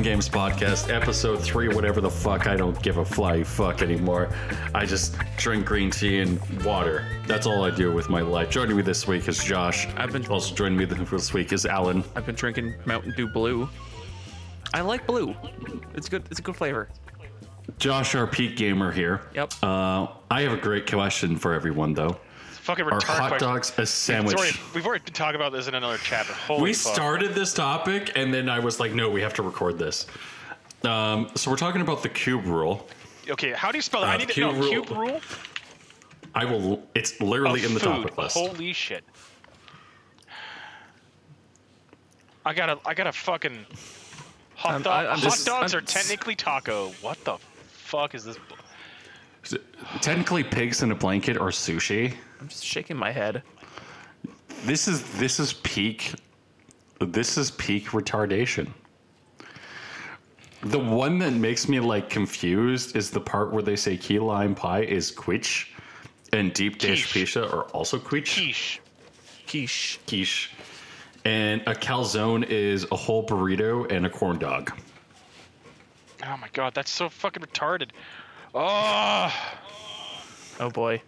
Mind Games Podcast, episode three, whatever the fuck. I don't give a fly fuck anymore. I just drink green tea and water. That's all I do with my life. Joining me this week is Josh. I've been- also joining me this week is Alan. I've been drinking Mountain Dew Blue. I like blue. It's good. It's a good flavor. Josh, our peak gamer here. Yep. Uh, I have a great question for everyone, though. Fucking Are retarded hot question. dogs a It's sandwich? already- we've already been talking about this in another chat, but holy we fuck. started this topic, and then I was like, no, we have to record this. Um, so we're talking about the cube rule. Okay, how do you spell that? Uh, I need to cube know. rule. Cube rule? I will. It's literally of in the food. topic list. Holy shit. I gotta, I gotta fucking. Hot, I'm- dog, I- I'm hot just- dogs I'm- are technically taco. What the fuck is this? Technically, pigs in a blanket or sushi. I'm just shaking my head. This is this is peak. This is peak retardation. The one that makes me like confused is the part where they say key lime pie is quiche, and deep dish Quiche. pizza are also quiche. Quiche. Quiche. Quiche. And a calzone is a whole burrito and a corn dog. Oh my god, that's so fucking retarded. Oh, Oh boy.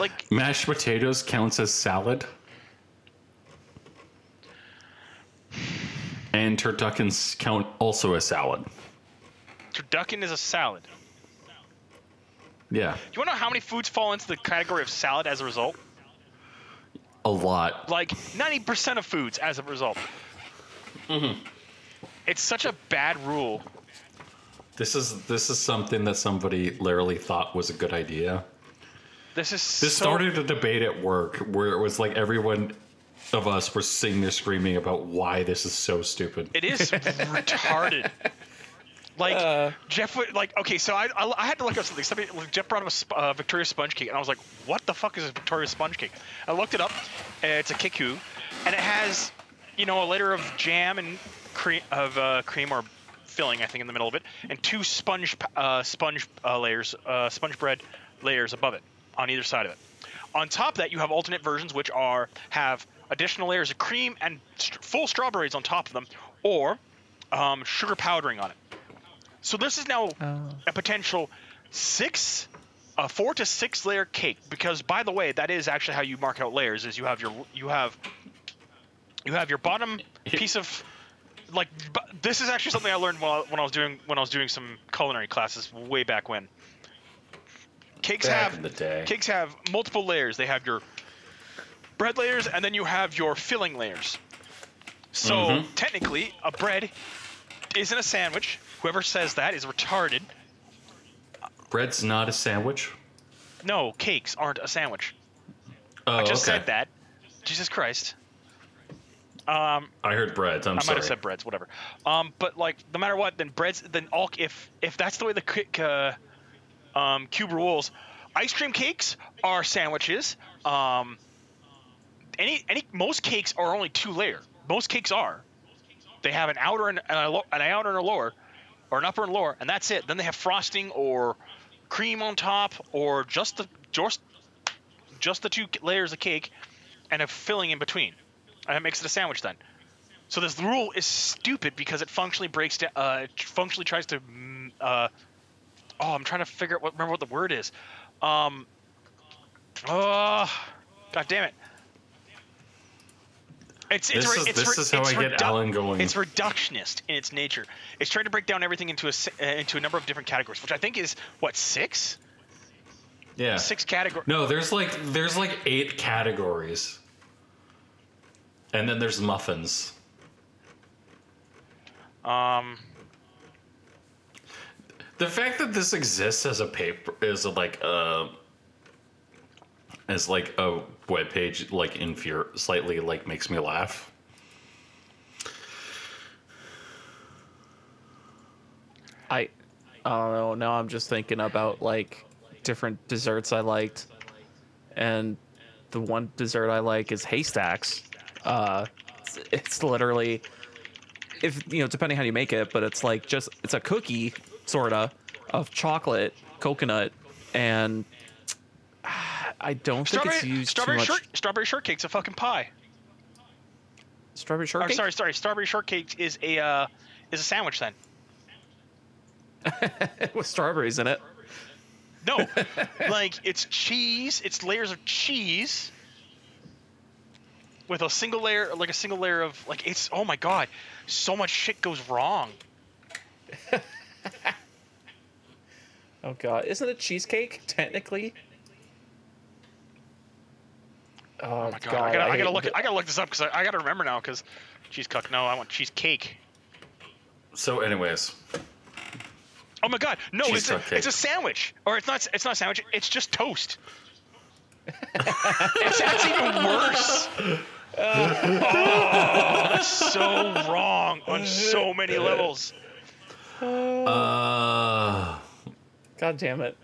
Like Mashed potatoes counts as salad. And turduckens count also as salad. turducken is a salad. Yeah, You wanna know how many foods fall into the category of salad as a result? a lot. Like 90% of foods as a result. Mm-hmm. It's such a bad rule. This is this is something that somebody literally thought was a good idea. This is This so, started a debate at work where it was like everyone of us were sitting there screaming about why this is so stupid. It is retarded. Like Jeff, would- like okay, so I, I I had to look up something. Somebody like, Jeff brought up a sp- uh, Victoria sponge cake, and I was like, "What the fuck is a Victoria sponge cake?" I looked it up. Uh, it's a kiku, and it has, you know, a layer of jam and cream of uh, cream or filling, I think, in the middle of it, and two sponge uh, sponge uh, layers, uh, sponge bread layers above it on either side of it. On top of that, you have alternate versions, which are have additional layers of cream and st- full strawberries on top of them, or um, sugar powdering on it. So this is now a potential six, a four to six layer cake. Because by the way, that is actually how you mark out layers. Is you have your you have you have your bottom piece of like bu- this is actually something I learned when I, when I was doing when I was doing some culinary classes way back when. Cakes Back have in the day. cakes have multiple layers. They have your bread layers and then you have your filling layers. So Mhm. technically, a bread isn't a sandwich. Whoever says that is retarded. Bread's not a sandwich. No, cakes aren't a sandwich. Oh, I just okay. said that. Jesus Christ. Um, I heard breads. I'm sorry. I might have said breads, whatever. Um, but like, no matter what, then breads, then all if if that's the way the uh, um, cube rules, ice cream cakes are sandwiches. Um, any any most cakes are only two layer. Most cakes are. They have an outer and, and a lo- an outer and a lower, or an upper and lower, and that's it. Then they have frosting or cream on top, or just the just just the two layers of cake, and a filling in between, and it makes it a sandwich then. So this rule is stupid because it functionally breaks down. Uh, it functionally tries to. mm, Uh, oh, I'm trying to figure out what. Remember what the word is. Um. Oh, god damn it. It's, it's, This re- is- it's, this re- is how it's I get Alan going. It's reductionist in its nature. It's trying to break down everything into a uh, into a number of different categories, which I think is what six yeah. six categories. No, there's like there's like eight categories, and then there's muffins. Um. The fact that this exists as a paper is like a as like a web page like infur slightly like makes me laugh. I, I don't know. Now I'm just thinking about like different desserts I liked, and the one dessert I like is haystacks. Uh, it's, it's literally, if you know, depending how you make it, but it's like just it's a cookie sorta of chocolate, coconut, and I don't think it's Strawberry, used too much. short, strawberry shortcake's a fucking pie. Strawberry Or, shortcake. sorry, sorry. Strawberry shortcake is a uh, is a sandwich then. with strawberries in it. No, like it's cheese. It's layers of cheese with a single layer, like a single layer of like it's. Oh my god, so much shit goes wrong. Oh god, isn't it cheesecake technically? Oh, Oh my god, I gotta, I gotta look. I gotta look this up because I, I gotta remember now. Because cheese cook. No, I want cheesecake. So, anyways, Oh my god, no, Cheese it's a, cake. it's a sandwich, or it's not. It's not a sandwich. It's just toast. it's, that's even worse. oh, that's so wrong on so many levels. uh, God damn it.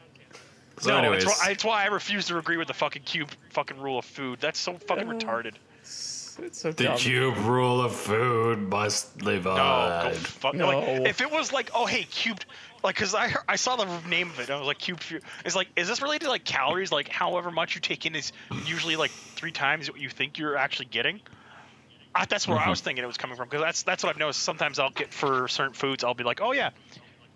so no, anyways, it's, why- it's why I refuse to agree with the fucking cube fucking rule of food. That's so fucking Uh, retarded. It's, it's so the dumb. cube rule of food must live No, on. go fuck. No. Like, if it was like, oh hey, cubed, like, cause I I saw the name of it. I was like, cubed. fu- It's like, is this related to like calories? Like, however much you take in is usually like three times what you think you're actually getting. I, that's where I was thinking it was coming from. Because that's that's what I've noticed. Sometimes I'll get for certain foods, I'll be like, oh yeah,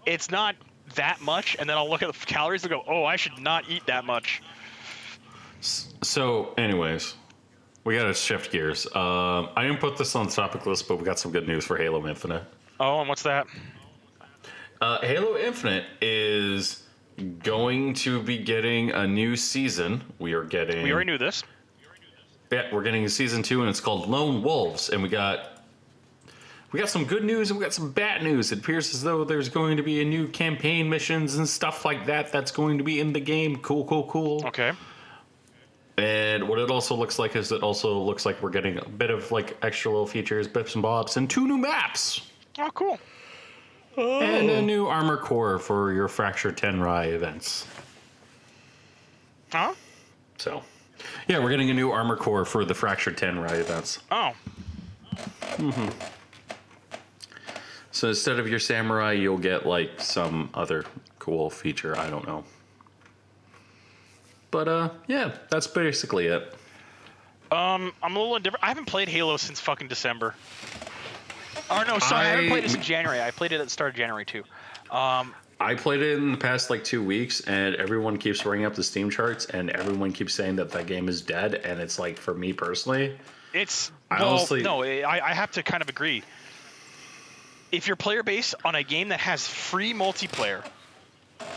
it's not that much, and then I'll look at the calories and go, oh, I should not eat that much. So, anyways, we gotta shift gears. Um, I didn't put this on the topic list, but we got some good news for Halo Infinite. Oh, and what's that? Uh, Halo Infinite is going to be getting a new season. We are getting. We already knew this. Yeah, we're getting a season two, and it's called Lone Wolves, and we got we got some good news and we got some bad news. It appears as though there's going to be a new campaign missions and stuff like that that's going to be in the game. Cool, cool, cool. Okay. And what it also looks like is it also looks like we're getting a bit of like extra little features, bips and bobs, and two new maps. Oh, cool. And a new armor core for your Fracture Tenrai events. Huh? So, yeah, we're getting a new armor core for the Fracture Tenrai events. Oh. Mm-hmm. So instead of your samurai, you'll get like some other cool feature. I don't know. But uh, yeah, that's basically it. Um, I'm a little indifferent. I haven't played Halo since fucking December. Or no, sorry, I, haven't played it since January. I played it at the start of January too. Um, I played it in the past like two weeks, and everyone keeps bringing up the Steam charts, and everyone keeps saying that that game is dead. And it's like, for me personally, it's I well, honestly- no, I, I have to kind of agree. If your player base on a game that has free multiplayer,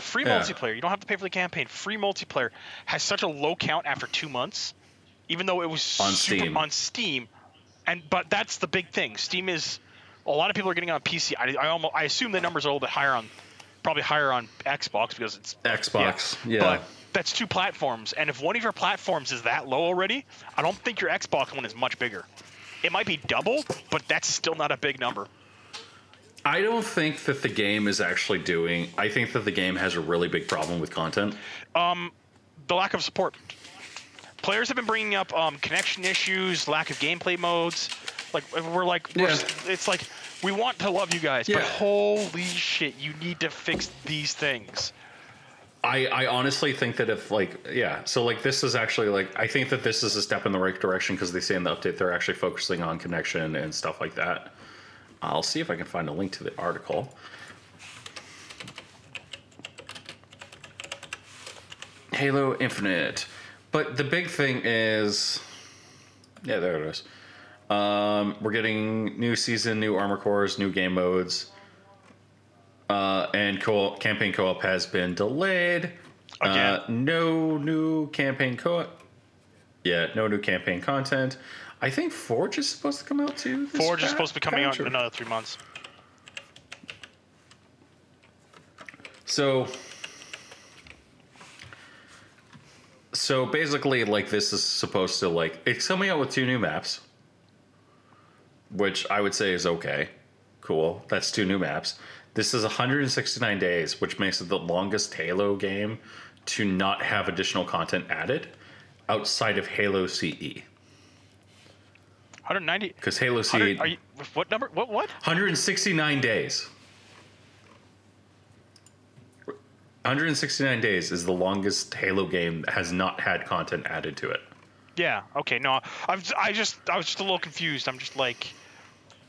free Yeah. multiplayer, you don't have to pay for the campaign. Free multiplayer has such a low count after two months, even though it was On Steam. on Steam, and but that's the big thing. Steam is a lot of people are getting on PC. I, I almost I assume the numbers are a little bit higher on, probably higher on Xbox because it's Xbox. Yeah. But that's two platforms, and if one of your platforms is that low already, I don't think your Xbox one is much bigger. It might be double, but that's still not a big number. I don't think that the game is actually doing. I think that the game has a really big problem with content. The lack of support. Players have been bringing up um, connection issues, lack of gameplay modes. Like we're like, we're, Yeah. it's like we want to love you guys, but holy shit, you need to fix these things. I, I honestly think that if like yeah so like this is actually like i think that this is a step in the right direction because they say in the update they're actually focusing on connection and stuff like that i'll see if i can find a link to the article halo infinite but the big thing is yeah there it is um, we're getting new season new armor cores new game modes uh, and co- campaign co-op has been delayed. Again. Uh, no new campaign co-op. Yeah, no new campaign content. I think Forge is supposed to come out too. Forge is supposed to be coming out in another three months. So, so basically, like this is supposed to like it's coming out with two new maps, which I would say is okay, cool. That's two new maps. This is 169 days, which makes it the longest Halo game to not have additional content added outside of Halo CE. 190. Because Halo CE, 100, are you, what number? What? What? 169 days. 169 days is the longest Halo game that has not had content added to it. Yeah. Okay. No, I'm. I just. I was just a little confused. I'm just like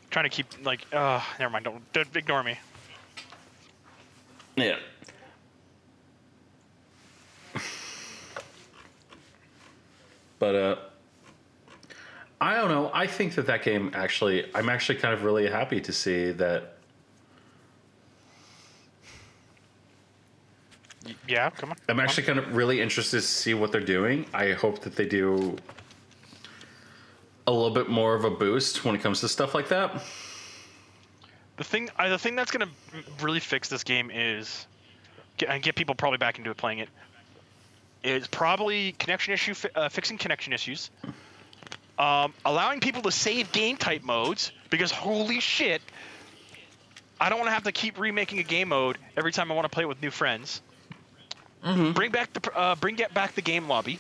trying to keep like. Uh, never mind. Don't, don't ignore me. Yeah. but uh I don't know. I think that that game actually I'm actually kind of really happy to see that Yeah. Come on. I'm actually kind of really interested to see what they're doing. I hope that they do a little bit more of a boost when it comes to stuff like that. The thing. Uh, the thing that's gonna really fix this game is, get, and get people probably back into it playing it. Is probably connection issue, uh, fixing connection issues. Um, allowing people to save game type modes because holy shit, I don't want to have to keep remaking a game mode every time I want to play it with new friends. Bring back the uh, bring get back the game lobby.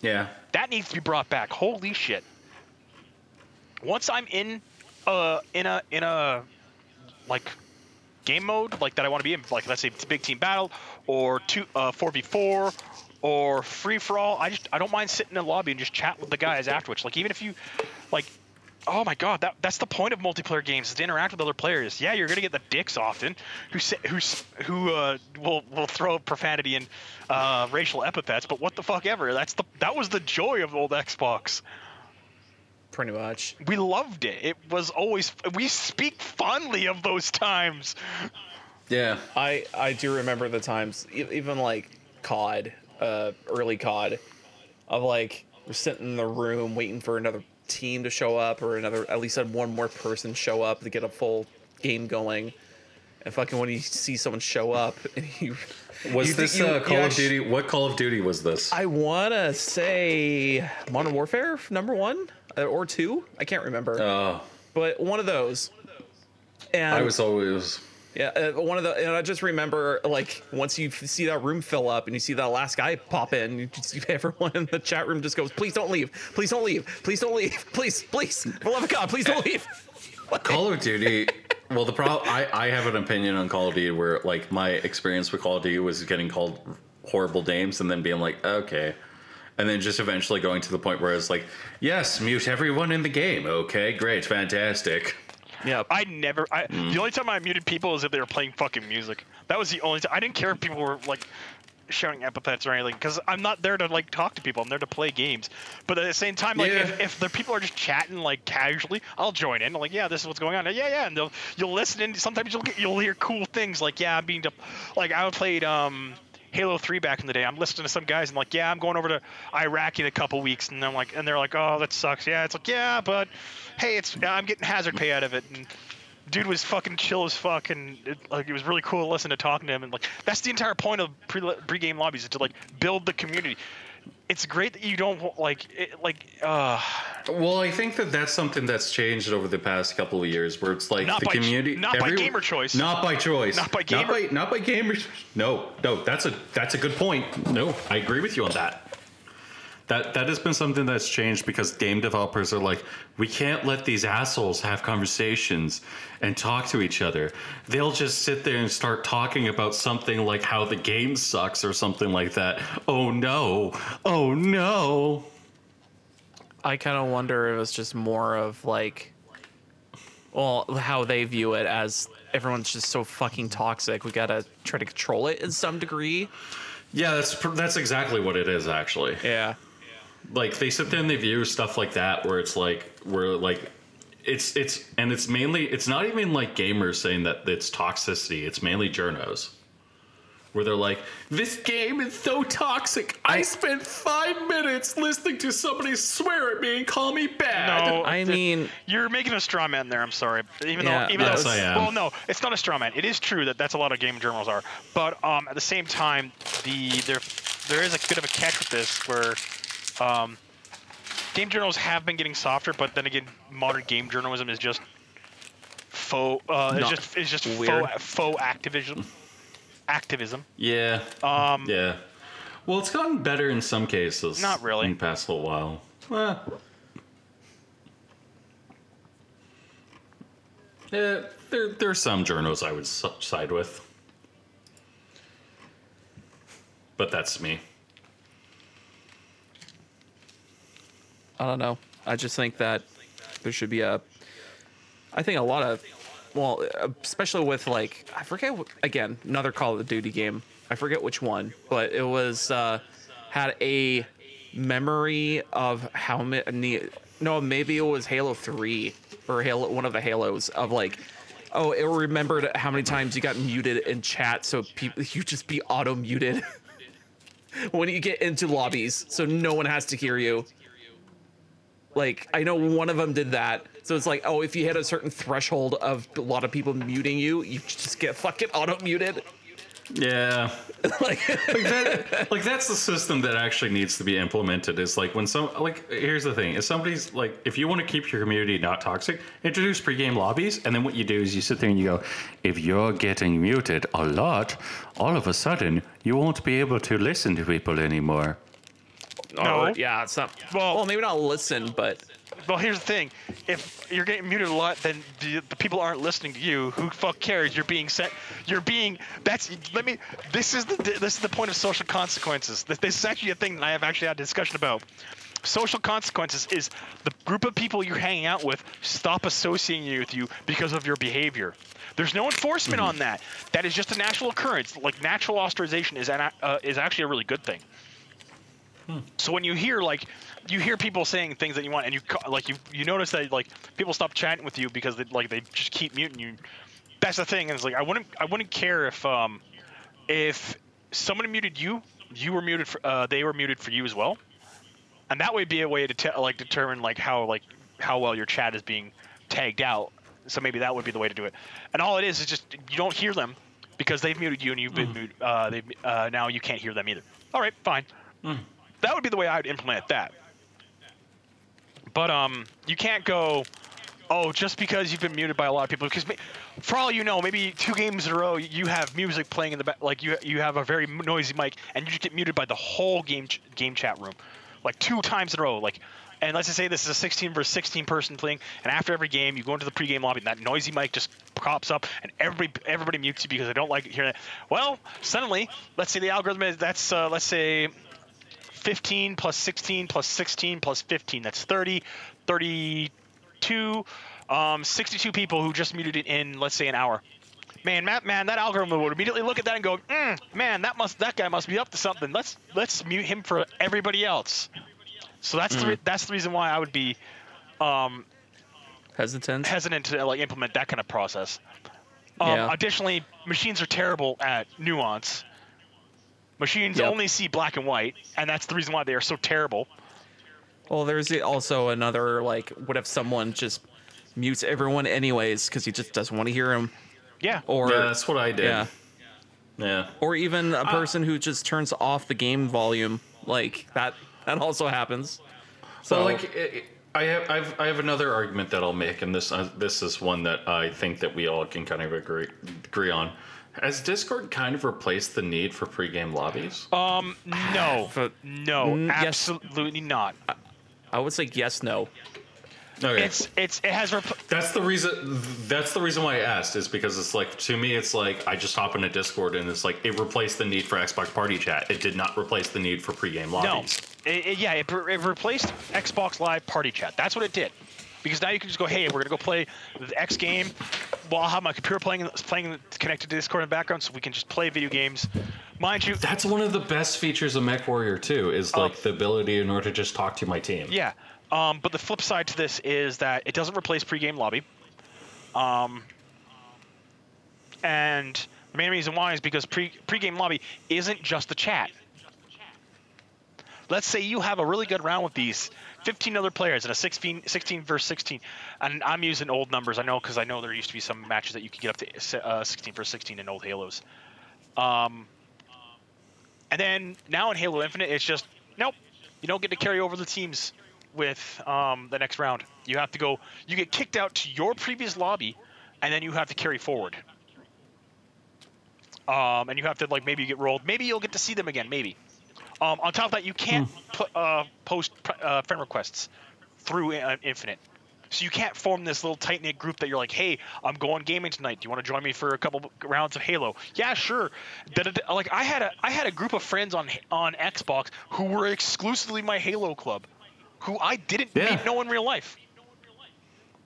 Yeah. That needs to be brought back. Holy shit! Once I'm in, uh, in a in a like game mode like that I want to be in, like let's say it's big team battle or two uh four v four or free for all. I just I don't mind sitting in the lobby and just chat with the guys afterwards. Like even if you like. Oh my god, that, that's the point of multiplayer games is to interact with other players. Yeah, you're gonna get the dicks often, who say, who who uh, will will throw profanity and uh, racial epithets, but what the fuck ever. That's the that was the joy of old Xbox. Pretty much. We loved it. It was always we speak fondly of those times. Yeah. I I do remember the times, e- even like COD, uh, early COD, of like we're sitting in the room waiting for another team to show up or another at least had one more person show up to get a full game going. And fucking when you see someone show up and you Was you this you- uh, Call of Duty? What Call of Duty was this? I wanna say Modern Warfare number one uh, or two. I can't remember, Oh, but one of those. And I was always Yeah, uh, one of the, and I just remember like once you see that room fill up and you see that last guy pop in, you just, everyone in the chat room just goes, "Please don't leave! Please don't leave! Please don't leave! Please, please, for love of God, please don't leave!" Call of Duty. Well, the problem I, I have an opinion on Call of Duty where like my experience with Call of Duty was getting called horrible names and then being like okay, and then just eventually going to the point where it's like yes, mute everyone in the game. Okay, great, fantastic. Yeah, I never. I the only time I muted people is if they were playing fucking music. That was the only time. I didn't care if people were like shouting epithets or anything because I'm not there to like talk to people. I'm there to play games. But at the same time, like Yeah. if, if the people are just chatting like casually, I'll join in. Like, yeah, this is what's going on. Yeah, yeah, and they'll, you'll listen and sometimes you'll get you'll hear cool things like, yeah, I'm being de- like I played um. Halo 3 back in the day. I'm listening to some guys and like, yeah, I'm going over to Iraq in a couple weeks, and I'm like, and they're like, oh, that sucks. Yeah, it's like, yeah, but hey, it's I'm getting hazard pay out of it, and dude was fucking chill as fuck, and it, like it was really cool to listen to talking to him, and like that's the entire point of pre pre-game lobbies is to like build the community. It's great that you don't like it, like uh Well, I think that that's something that's changed over the past couple of years, where it's like Not the community, not by gamer choice. not by choice, Not by not gamer- by, not by gamer. No, no, that's a that's a good point. No, I agree with you on that. That that has been something that's changed because game developers are like, we can't let these assholes have conversations and talk to each other. They'll just sit there and start talking about something like how the game sucks or something like that. Oh no! Oh no! I kind of wonder if it's just more of like, well, how they view it as everyone's just so fucking toxic. We gotta try to control it in some degree. Yeah, that's that's exactly what it is actually. Yeah. Like they sit there and they view stuff like that where it's like where like it's it's and it's mainly it's not even like gamers saying that it's toxicity it's mainly journos where they're like this game is so toxic i, spent five minutes listening to somebody swear at me and call me bad no. I th- mean, you're making a straw man there. I'm sorry, even Yeah, though even yes, though I am. well, no, it's not a straw man. It is true that that's a lot of game journals are, but um at the same time, the there there is a bit of a catch with this where um game journals have been getting softer, but then again, modern game journalism is just faux. Uh, it's just it's just weird. faux faux activism. Activism. yeah Um, yeah well it's gotten better in some cases Not really. in the past little while Eh. Yeah, there, there are some journals I would side with. But that's me. I don't know. I just think that there should be a. I think a lot of, well, especially with like I forget again another Call of Duty game. I forget which one, but it was uh, had a memory of how many. No, maybe it was Halo Three or Halo one of the Halos of like. Oh, it remembered how many times you got muted in chat, so people you just be auto muted when you get into lobbies, so no one has to hear you. Like I know one of them did that, so it's like, oh, if you hit a certain threshold of a lot of people muting you, you just get fucking auto muted. Yeah. like, like that like that's the system that actually needs to be implemented is like when some like here's the thing if somebody's like if you want to keep your community not toxic introduce pregame lobbies and then what you do is you sit there and you go if you're getting muted a lot all of a sudden you won't be able to listen to people anymore No. oh, yeah, it's not. Well- well, maybe not listen, but Well, here's the thing: if you're getting muted a lot, then the, the people aren't listening to you. Who fuck cares? You're being sent. You're being. That's. Let me. This is the. This is the point of social consequences. This, this is actually a thing that I have actually had a discussion about. Social consequences is the group of people you're hanging out with stop associating with you because of your behavior. There's no enforcement on that. That is just a natural occurrence. Like natural ostracization is an, uh, is actually a really good thing. So when you hear like you hear people saying things that you want, and you like you you notice that like people stop chatting with you because they like they just keep muting you. That's the thing. And it's like I wouldn't I wouldn't care if um if someone muted you, you were muted for uh, they were muted for you as well, and that would be a way to te- like determine like how like how well your chat is being tagged out. So maybe that would be the way to do it. And all it is is just you don't hear them because they've muted you and you've been muted. Uh, they uh, now you can't hear them either. All right, fine. That would be the way I would implement that. But um, you can't go, oh, just because you've been muted by a lot of people. Because for all you know, maybe two games in a row you have music playing in the back, like you you have a very noisy mic, and you just get muted by the whole game ch- game chat room, like two times in a row. Like, and let's just say this is a 16 versus 16 person thing, and after every game you go into the pregame lobby, and that noisy mic just pops up, and every everybody mutes you because they don't like hearing it. Well, suddenly, let's say the algorithm is that's uh, let's say 15 plus 16 plus 16 plus 15. That's 30, 32, um, 62 people who just muted it in, let's say, an hour. Man, Matt, man, that algorithm would immediately look at that and go, mm, man, that must, that guy must be up to something. Let's let's mute him for everybody else. So that's the re- that's the reason why I would be um, hesitant. hesitant to like implement that kind of process. Um, Yeah. Additionally, machines are terrible at nuance. Machines Yep. only see black and white, and that's the reason why they are so terrible. Well, there's also another like, what if someone just mutes everyone anyways because he just doesn't want to hear him, Yeah. or yeah that's what i did yeah, yeah or even a person who just turns off the game volume, like that. That also happens. So So like it, I have I've, I have another argument that I'll make, and this uh, this is one that I think that we all can kind of agree agree on. Has Discord kind of replaced the need for pregame lobbies? Um, no, But- no, Mm, yes. absolutely not. I would say yes, no. Okay, It's it's it has rep- that's the reason. That's the reason why I asked is because it's like to me, it's like I just hop into Discord and it's like it replaced the need for Xbox Party Chat. It did not replace the need for pregame no, lobbies. It- it- yeah, it, it replaced Xbox Live Party Chat. That's what it did. Because now you can just go, hey, we're gonna go play the X game. Well, I'll have my computer playing playing connected to Discord in the background, so we can just play video games. Mind you, That's one of the best features of MechWarrior 2 is like the ability in order to just talk to my team. Yeah. Um, but the flip side to this is that it doesn't replace pregame lobby. Um, and the main reason why is because pre pregame lobby isn't just the chat. Let's say you have a really good round with these 15 other players in a 16, 16 versus 16, and I'm using old numbers. I know because I know there used to be some matches that you could get up to uh, 16 versus 16 in old Halos. Um, and then now in Halo Infinite, it's just nope. You don't get to carry over the teams with um, the next round. You have to go. You get kicked out to your previous lobby, and then you have to carry forward. Um, and you have to like maybe you get rolled. Maybe you'll get to see them again. Maybe. Um, on top of that, you can't put, uh, post uh, friend requests through uh, Infinite. So you can't form this little tight knit group that you're like, hey, I'm going gaming tonight. Do you want to join me for a couple rounds of Halo? Yeah, sure. Da-da-da. Like I had a I had a group of friends on on Xbox who were exclusively my Halo club. who I didn't Yeah. meet know in real life.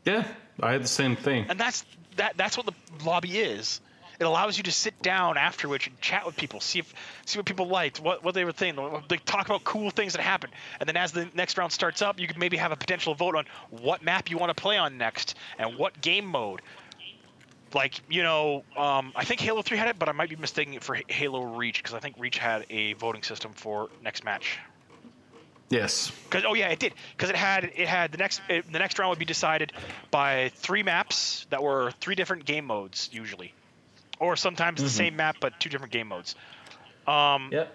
Yeah, I had the same thing. And that's that that's what the lobby is. It allows you to sit down afterwards and chat with people, see if see what people liked, what what they were thinking. They talk about cool things that happened, and then as the next round starts up, you could maybe have a potential vote on what map you want to play on next and what game mode. Like you know, um, I think Halo 3 had it, but I might be mistaking it for H- Halo Reach because I think Reach had a voting system for next match. Yes. Cause, oh yeah, it did. Because it had it had the next it, the next round would be decided by three maps that were three different game modes usually, or sometimes the same map but two different game modes. Um, Yep.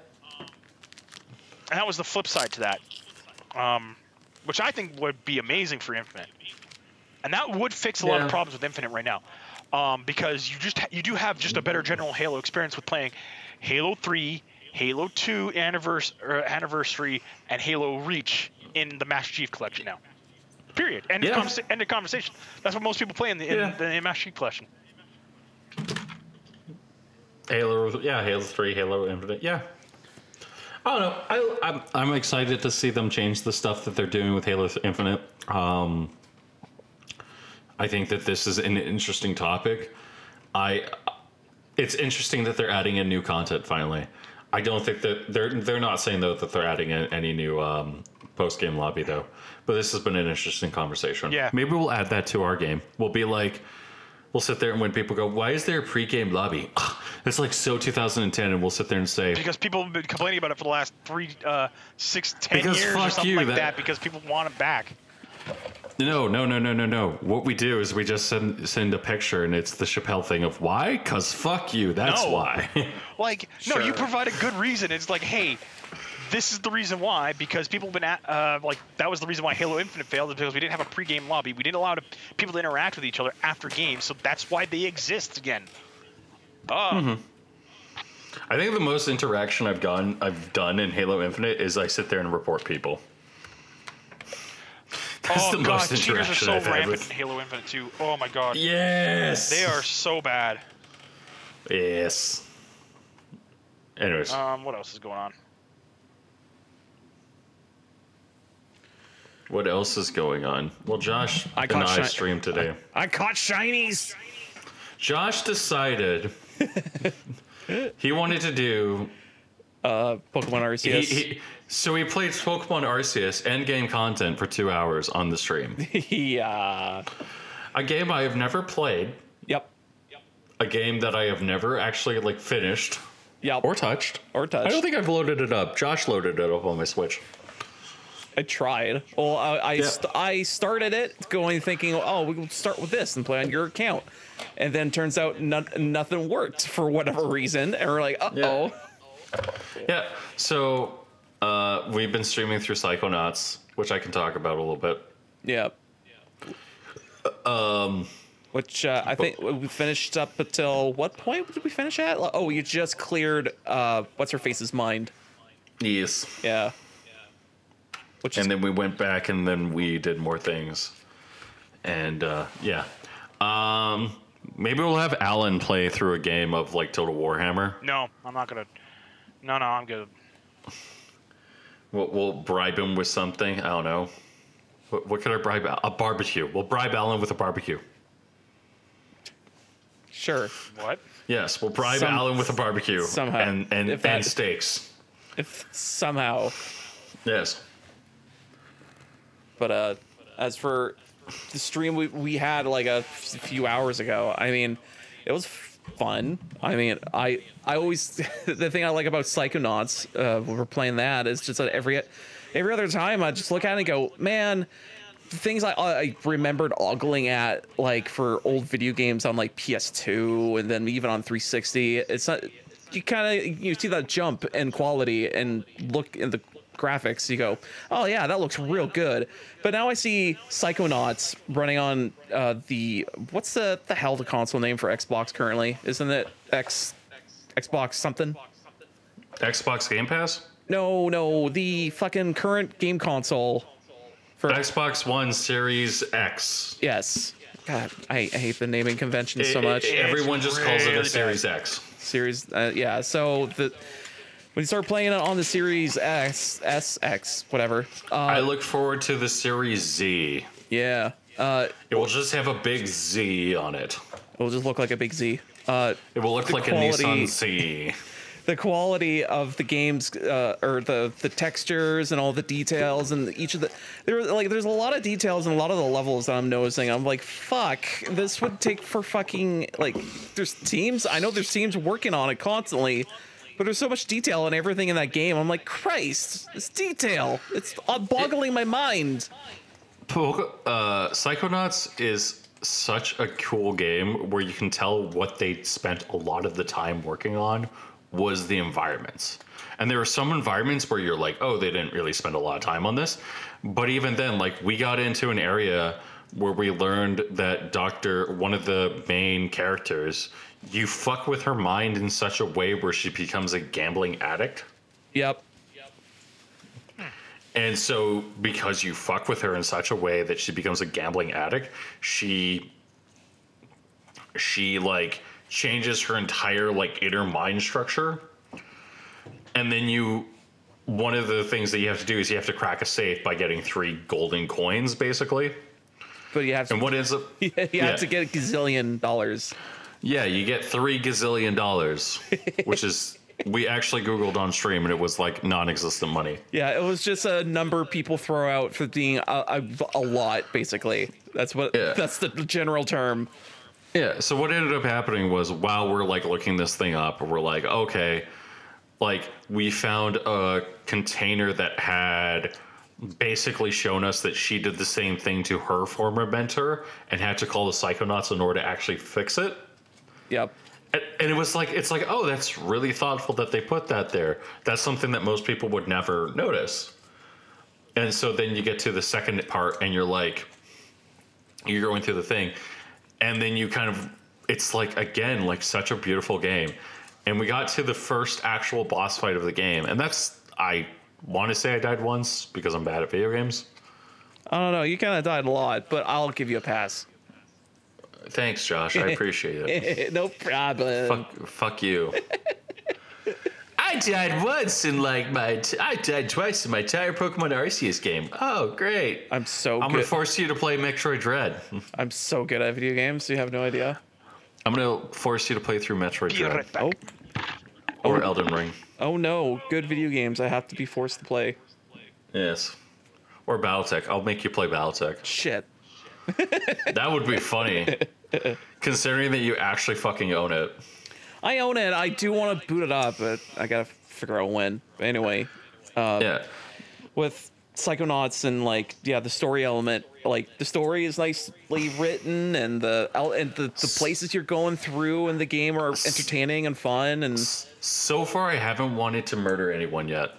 and that was the flip side to that, um, which I think would be amazing for Infinite, and that would fix a lot of problems with Infinite right now, um, because you just ha- you do have just a better general Halo experience with playing Halo 3, Halo 2 anniversary, anniversary and Halo Reach in the Master Chief Collection now. Period. End, Yeah. of, conversa- end of conversation. That's what most people play in the, in, Yeah. the, Master Chief Collection. Halo, yeah, Halo Three, Halo Infinite, yeah. I don't know. I, I'm I'm excited to see them change the stuff that they're doing with Halo Infinite. Um, I think that this is an interesting topic. I, it's interesting that they're adding in new content finally. I don't think that they're they're not saying though that they're adding in any new um, post game lobby though. But this has been an interesting conversation. Yeah. maybe we'll add that to our game. We'll be like, we'll sit there and when people go, "Why is there a pre-game lobby?" It's like so 2010, and we'll sit there and say, Because people have been complaining about it for the last three, uh, six, ten Because years or fuck something you, like that- that. Because people want it back. "No, no, no, no, no, no." What we do is we just send send a picture, and it's the Chappelle thing of why? Cause fuck you. That's No. why. Like, no, you provide a good reason. It's like, hey, this is the reason why. Because people have been at, uh, like, that was the reason why Halo Infinite failed, is because we didn't have a pre-game lobby. We didn't allow to, people to interact with each other after games, so that's why they exist again. Uh, I think the most interaction I've gone I've done in Halo Infinite is I sit there and report people. That's oh the god, most cheaters are so I've rampant with. in Halo Infinite too. Oh my god, Yes, they are so bad. Yes. Anyways, Um, what else is going on? What else is going on? Well, Josh I and I shi- streamed today. I caught shinies. Josh decided he wanted to do. Uh, Pokemon Arceus. He, he, so he played Pokemon Arceus end game content for two hours on the stream. yeah. A game I have never played. Yep. A game that I have never actually like finished Yep. or touched. Or touched. I don't think I've loaded it up. Josh loaded it up on my Switch. I tried. Well, I I, Yeah. st- I started it going thinking, oh, we will start with this and play on your account, and then turns out no- nothing worked for whatever reason, and we're like, uh oh. Yeah. So uh, we've been streaming through Psychonauts, which I can talk about a little bit. Yeah. Um. Which uh, I think we finished up until what point did we finish at? Oh, you just cleared uh, what's her face's mind. Yes. Yeah. Which is And then we went back and then we did more things. And uh, yeah. Um, maybe we'll have Alan play through a game of like Total Warhammer. No, I'm not gonna. No, no, I'm good. We'll, we'll bribe him with something. I don't know. What, what could I bribe? A barbecue. We'll bribe Alan with a barbecue. sure. What? Yes, we'll bribe Some- Alan with a barbecue somehow. and and, If that- and steaks. If somehow Yes. But uh, as for the stream we, we had like a few hours ago, I mean, it was fun. I mean, I I always the thing I like about Psychonauts uh, when we're playing that is just that every every other time I just look at it and go, man. Things I, I remembered ogling at like for old video games on like PS2 and then even on 360. It's not you kind of you see that jump in quality and look in the graphics you go oh yeah that looks real good but now i see psychonauts running on uh, the what's the the hell the console name for xbox currently isn't it x xbox something Xbox Game Pass? no no the fucking current game console for Xbox One Series X. yes god i, I hate the naming conventions so much it- everyone just calls it a. Series X. series uh, yeah so the when you start playing it on the Series X, S, X, whatever. Uh, I look forward to the Series Z. yeah. Uh, It will just have a big Z on it. it'll just look like a big Z. Uh, It will look like quality- a Nissan Z. the quality of the games uh, or the the textures and all the details and each of the there like there's a lot of details and a lot of the levels that I'm noticing. I'm like, fuck, this would take for fucking like there's teams. I know there's teams working on it constantly. But there's so much detail in everything in that game. I'm like, Christ, it's detail. It's boggling my mind. Uh, Psychonauts is such a cool game where you can tell what they spent a lot of the time working on was the environments. And there are some environments where you're like, oh, they didn't really spend a lot of time on this. But even then, like, we got into an area where we learned that Dr. one of the main characters, you fuck with her mind in such a way where she becomes a gambling addict. Yep. And so, because you fuck with her in such a way that she becomes a gambling addict, she she like changes her entire like inner mind structure. And then you one of the things that you have to do is you have to crack a safe by getting three golden coins, basically. But you have to And what ends up you yeah. have to get a gazillion dollars. Yeah, you get three gazillion dollars, which is we actually googled on stream and it was like non-existent money. Yeah, it was just a number people throw out for being a, a, a lot, basically. That's what. Yeah. That's the general term. Yeah. So what ended up happening was while we're like looking this thing up, we're like, okay, like we found a container that had basically shown us that she did the same thing to her former mentor and had to call the psychonauts in order to actually fix it. Yep. And, and it was like it's like, oh, that's really thoughtful that they put that there. That's something that most people would never notice. And so then you get to the second part and you're like you're going through the thing and then you kind of it's like again like such a beautiful game. And we got to the first actual boss fight of the game and that's I want to say I died once because I'm bad at video games. I don't know. You kind of died a lot, but I'll give you a pass. Thanks, Josh. I appreciate it. no problem. fuck, fuck you. I died once in like my. T- I died twice in my entire Pokemon Arceus game. Oh, great! I'm so I'm good. gonna force you to play Metroid Dread. I'm so good at video games. You have no idea. I'm gonna force you to play through Metroid Be Dread right. Oh, or Elden Ring. oh no! Good video games. I have to be forced to play. Yes, or BattleTech. I'll make you play BattleTech. Shit. That would be funny, considering that you actually fucking own it. I own it. I do want to boot it up, but I gotta figure out when. But anyway, um, yeah, with Psychonauts and like yeah, the story element, like the story is nicely written, and the and the, the places you're going through in the game are entertaining and fun, and so far I haven't wanted to murder anyone yet.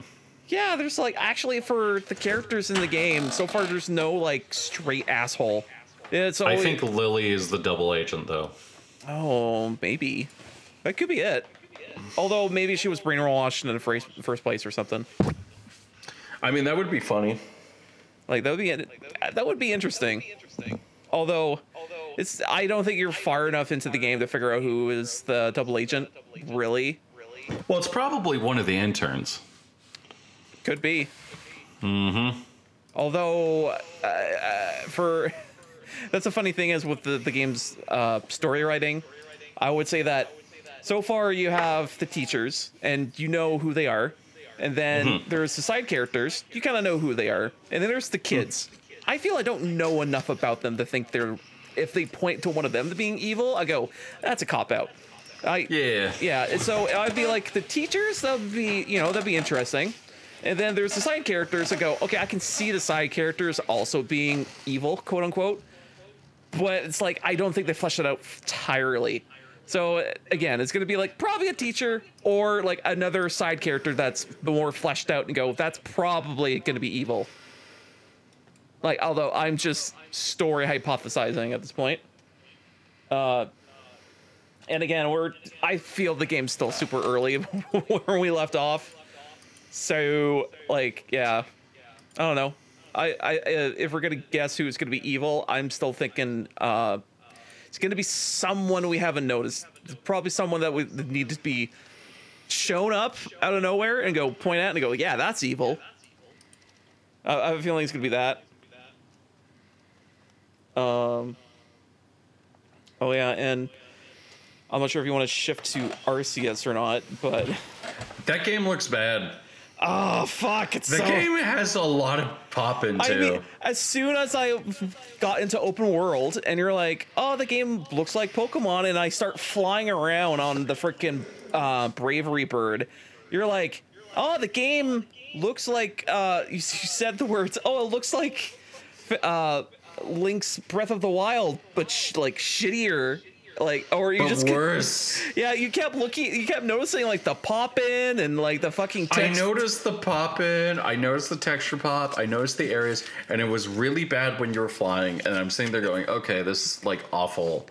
yeah, there's like actually for the characters in the game, so far there's no like straight asshole. It's I think Lily is the double agent, though. oh maybe that could be it. Although maybe she was brainwashed in the first first place or something. I mean, that would be funny. Like that would be that would be interesting. Although it's I don't think you're far enough into the game to figure out who is the double agent. Really, Well, it's probably one of the interns. could be. Mm-hmm. Although uh, uh, for that's the funny thing is with the the game's uh, story writing, I would say that so far you have the teachers and you know who they are, and then there's the side characters. You kind of know who they are, and then there's the kids. I feel I don't know enough about them to think they're. If they point to one of them to being evil, I go, that's a cop out. I Yeah. yeah. So I'd be like the teachers. That'd be you know that'd be interesting. And then there's the side characters that go, okay, I can see the side characters also being evil, quote unquote. But it's like I don't think they fleshed it out entirely. So again, it's gonna be like probably a teacher or like another side character that's more fleshed out and go, that's probably gonna be evil. Like, although I'm just story hypothesizing at this point. Uh, and again, we're I feel the game's still super early where we left off. So like, yeah, I don't know. I, I uh, if we're gonna guess who's gonna be evil, I'm still thinking uh, it's gonna be someone we haven't noticed. Probably someone that we need to be shown up out of nowhere and go point at and go, yeah, that's evil. I have a feeling it's gonna be that. Um. Oh yeah, and I'm not sure if you want to shift to Arceus or not, but That game looks bad. Oh fuck, it's The so. game has a lot of pop into. I mean, as soon as I got into open world, and you're like, "Oh, the game looks like Pokemon," and I start flying around on the freaking uh, Braviary Bird, you're like, "Oh, the game looks like." Uh, you, you said the words. Oh, it looks like uh, Link's Breath of the Wild, but sh- like shittier. Like, or you but just kept- yeah, you kept looking, you kept noticing like the pop in and like the fucking. I noticed the pop in, I noticed the texture pop, I noticed the areas, and it was really bad when you were flying. And I'm sitting there going, okay, this is like awful.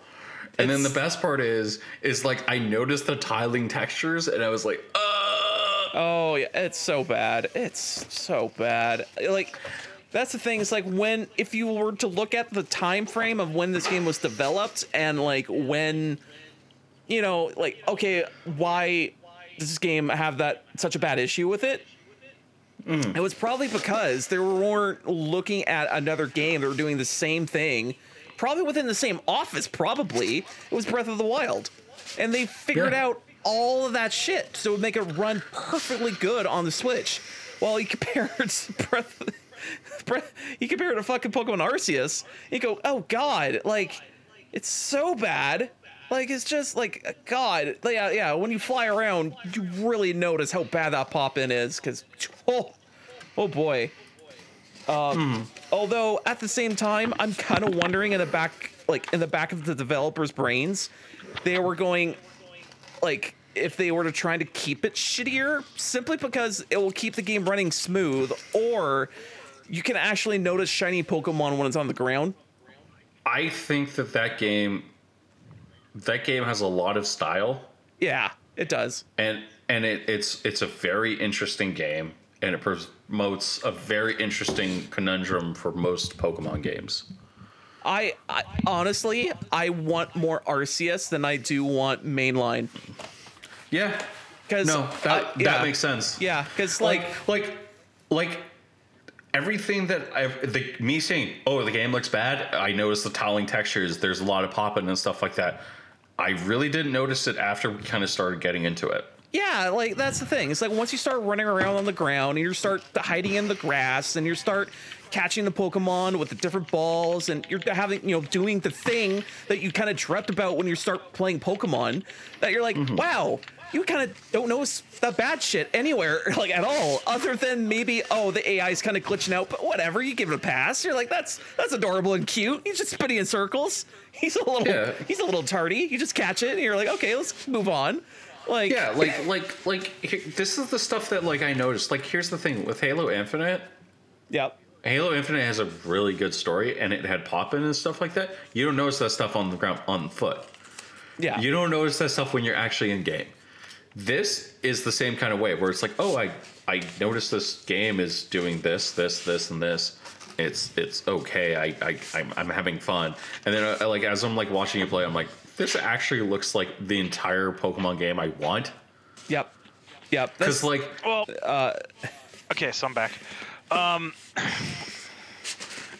And then the best part is, is like I noticed the tiling textures, and I was like, uh Oh yeah, it's so bad. It's so bad. Like that's the thing. It's like when if you were to look at the time frame of when this game was developed and like when you know, like okay, why does this game have that such a bad issue with it? Mm. It was probably because they weren't looking at another game. They were doing the same thing, probably within the same office. Probably it was Breath of the Wild, and they figured Yeah. out all of that shit so it would make it run perfectly good on the Switch. While you compare it to Breath, Breath you compare it to fucking Pokemon Arceus, you go, oh god, like it's so bad. Like it's just like God, yeah, yeah. When you fly around, you really notice how bad that pop in is, because oh, oh boy. Um, Although at the same time, I'm kind of wondering in the back, like in the back of the developers' brains, they were going, like, if they were to try to keep it shittier, simply because it will keep the game running smooth, or you can actually notice shiny Pokemon when it's on the ground. I think that that game, that game has a lot of style, Yeah, it does. and and it, it's it's a very interesting game, and it promotes a very interesting conundrum for most Pokemon games. I, I honestly, I want more Arceus than I do want mainline. Yeah, Because no, that that makes sense. Yeah, because like, like like like everything that I've the me saying, oh, the game looks bad. I noticed the tiling textures. There's a lot of popping and stuff like that. I really didn't notice it after we kind of started getting into it. yeah, like that's the thing. It's like once you start running around on the ground and you start hiding in the grass and you start catching the Pokemon with the different balls and you're having you know doing the thing that you kind of dreamt about when you start playing Pokemon, that you're like, mm-hmm. wow. You kind of don't notice the bad shit anywhere, like at all, other than maybe oh the AI is kind of glitching out, but whatever, you give it a pass. You're like that's that's adorable and cute. He's just spinning in circles. He's a little Yeah. he's a little tardy. You just catch it and you're like okay, let's move on. Like Yeah, like like like here- this is the stuff that like I noticed. Like here's the thing with Halo Infinite. Yep. Halo Infinite has a really good story, and it had pop-in and stuff like that. You don't notice that stuff on the ground on foot. Yeah. You don't notice that stuff when you're actually in game. This is the same kind of way where it's like, oh, I I noticed this game is doing this, this, this, and this. It's it's okay. I I I'm, I'm having fun. And then uh, like as I'm like watching you play, I'm like, this actually looks like the entire Pokemon game I want. Yep. Yep. Because That's like Well, okay, so I'm back. Um,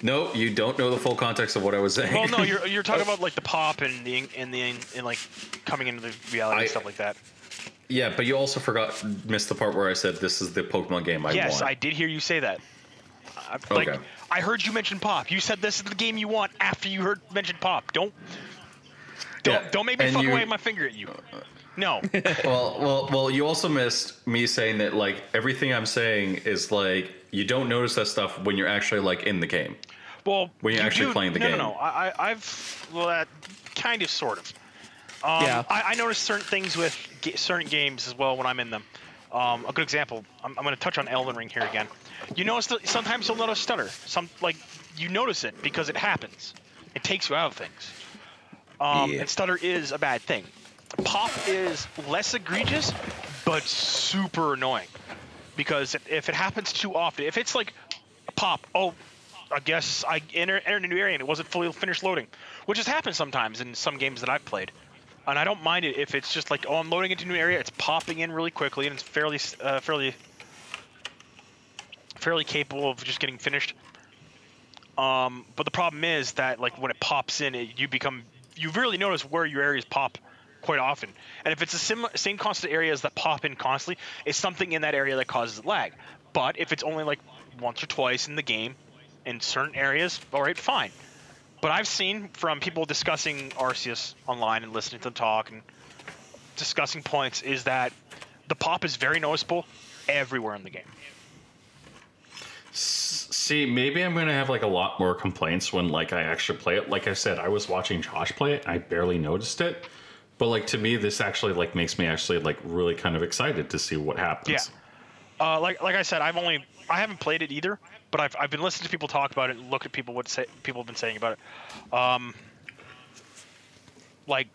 no, you don't know the full context of what I was saying. Well, no, you're you're talking about like the pop and the and the and like coming into the reality I- and stuff like that. Yeah, but you also forgot missed the part where I said this is the Pokemon game I yes, want. Yes, I did hear you say that. I, like Okay. I heard you mention pop. You said this is the game you want after you heard mention pop. Don't don't Yeah, don't make me and fucking you- wave my finger at you. No. Well, well, well. You also missed me saying that like everything I'm saying is like you don't notice that stuff when you're actually like in the game. Well, When you're you actually do- playing the no, game. No, no, I, I- I've well, that kind of, sort of. Um, Yeah. I, I notice certain things with ga- certain games as well when I'm in them. Um, a good example. I'm, I'm going to touch on Elden Ring here again. You notice that sometimes you'll notice stutter. Some like you notice it because it happens. It takes you out of things. Um, Yeah. And stutter is a bad thing. Pop is less egregious, but super annoying because if- if it happens too often, if it's like pop, oh, I guess I enter, entered a new area and it wasn't fully finished loading, which has happened sometimes in some games that I've played. And I don't mind it if it's just like, oh, I'm loading into a new area, it's popping in really quickly, and it's fairly, uh, fairly, fairly capable of just getting finished. Um, but the problem is that like when it pops in, it, you become, you really notice where your areas pop quite often. And if it's the sim- same constant areas that pop in constantly, it's something in that area that causes lag. But if it's only like once or twice in the game, in certain areas, all right, fine. But I've seen from people discussing Arceus online and listening to them talk and discussing points is that the pop is very noticeable everywhere in the game. See, maybe I'm gonna have like a lot more complaints when like I actually play it. Like I said, I was watching Josh play it. I barely noticed it, but like to me, this actually like makes me actually like really kind of excited to see what happens. Yeah. Uh, like like I said, I've only I haven't played it either, but I've, I've been listening to people talk about it and look at people what say, people have been saying about it. Um, like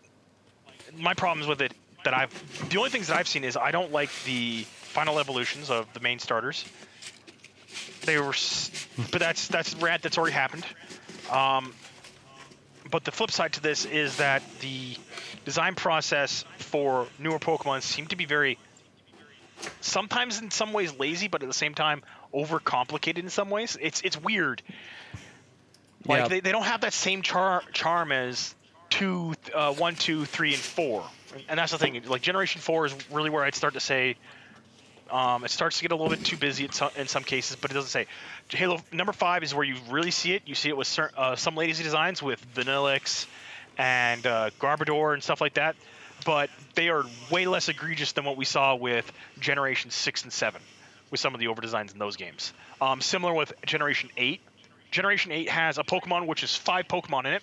my problems with it that I've the only things that I've seen is I don't like the final evolutions of the main starters. They were, but that's that's rant that's already happened. Um, but the flip side to this is that the design process for newer Pokemon seem to be very sometimes in some ways lazy, but at the same time overcomplicated in some ways. It's it's weird. Like Yeah. they, they don't have that same char- charm as two, uh, one, two, three, and four. And that's the thing. Like Generation Four is really where I'd start to say. Um, it starts to get a little bit too busy in some, in some cases, but it doesn't say. Halo number five is where you really see it. You see it with cer- uh, some lazy designs with Vanilluxe and uh, Garbodor and stuff like that, but they are way less egregious than what we saw with Generation six and seven, with some of the over designs in those games. Um, similar with Generation eight. Generation eight has a Pokemon which is five Pokemon in it,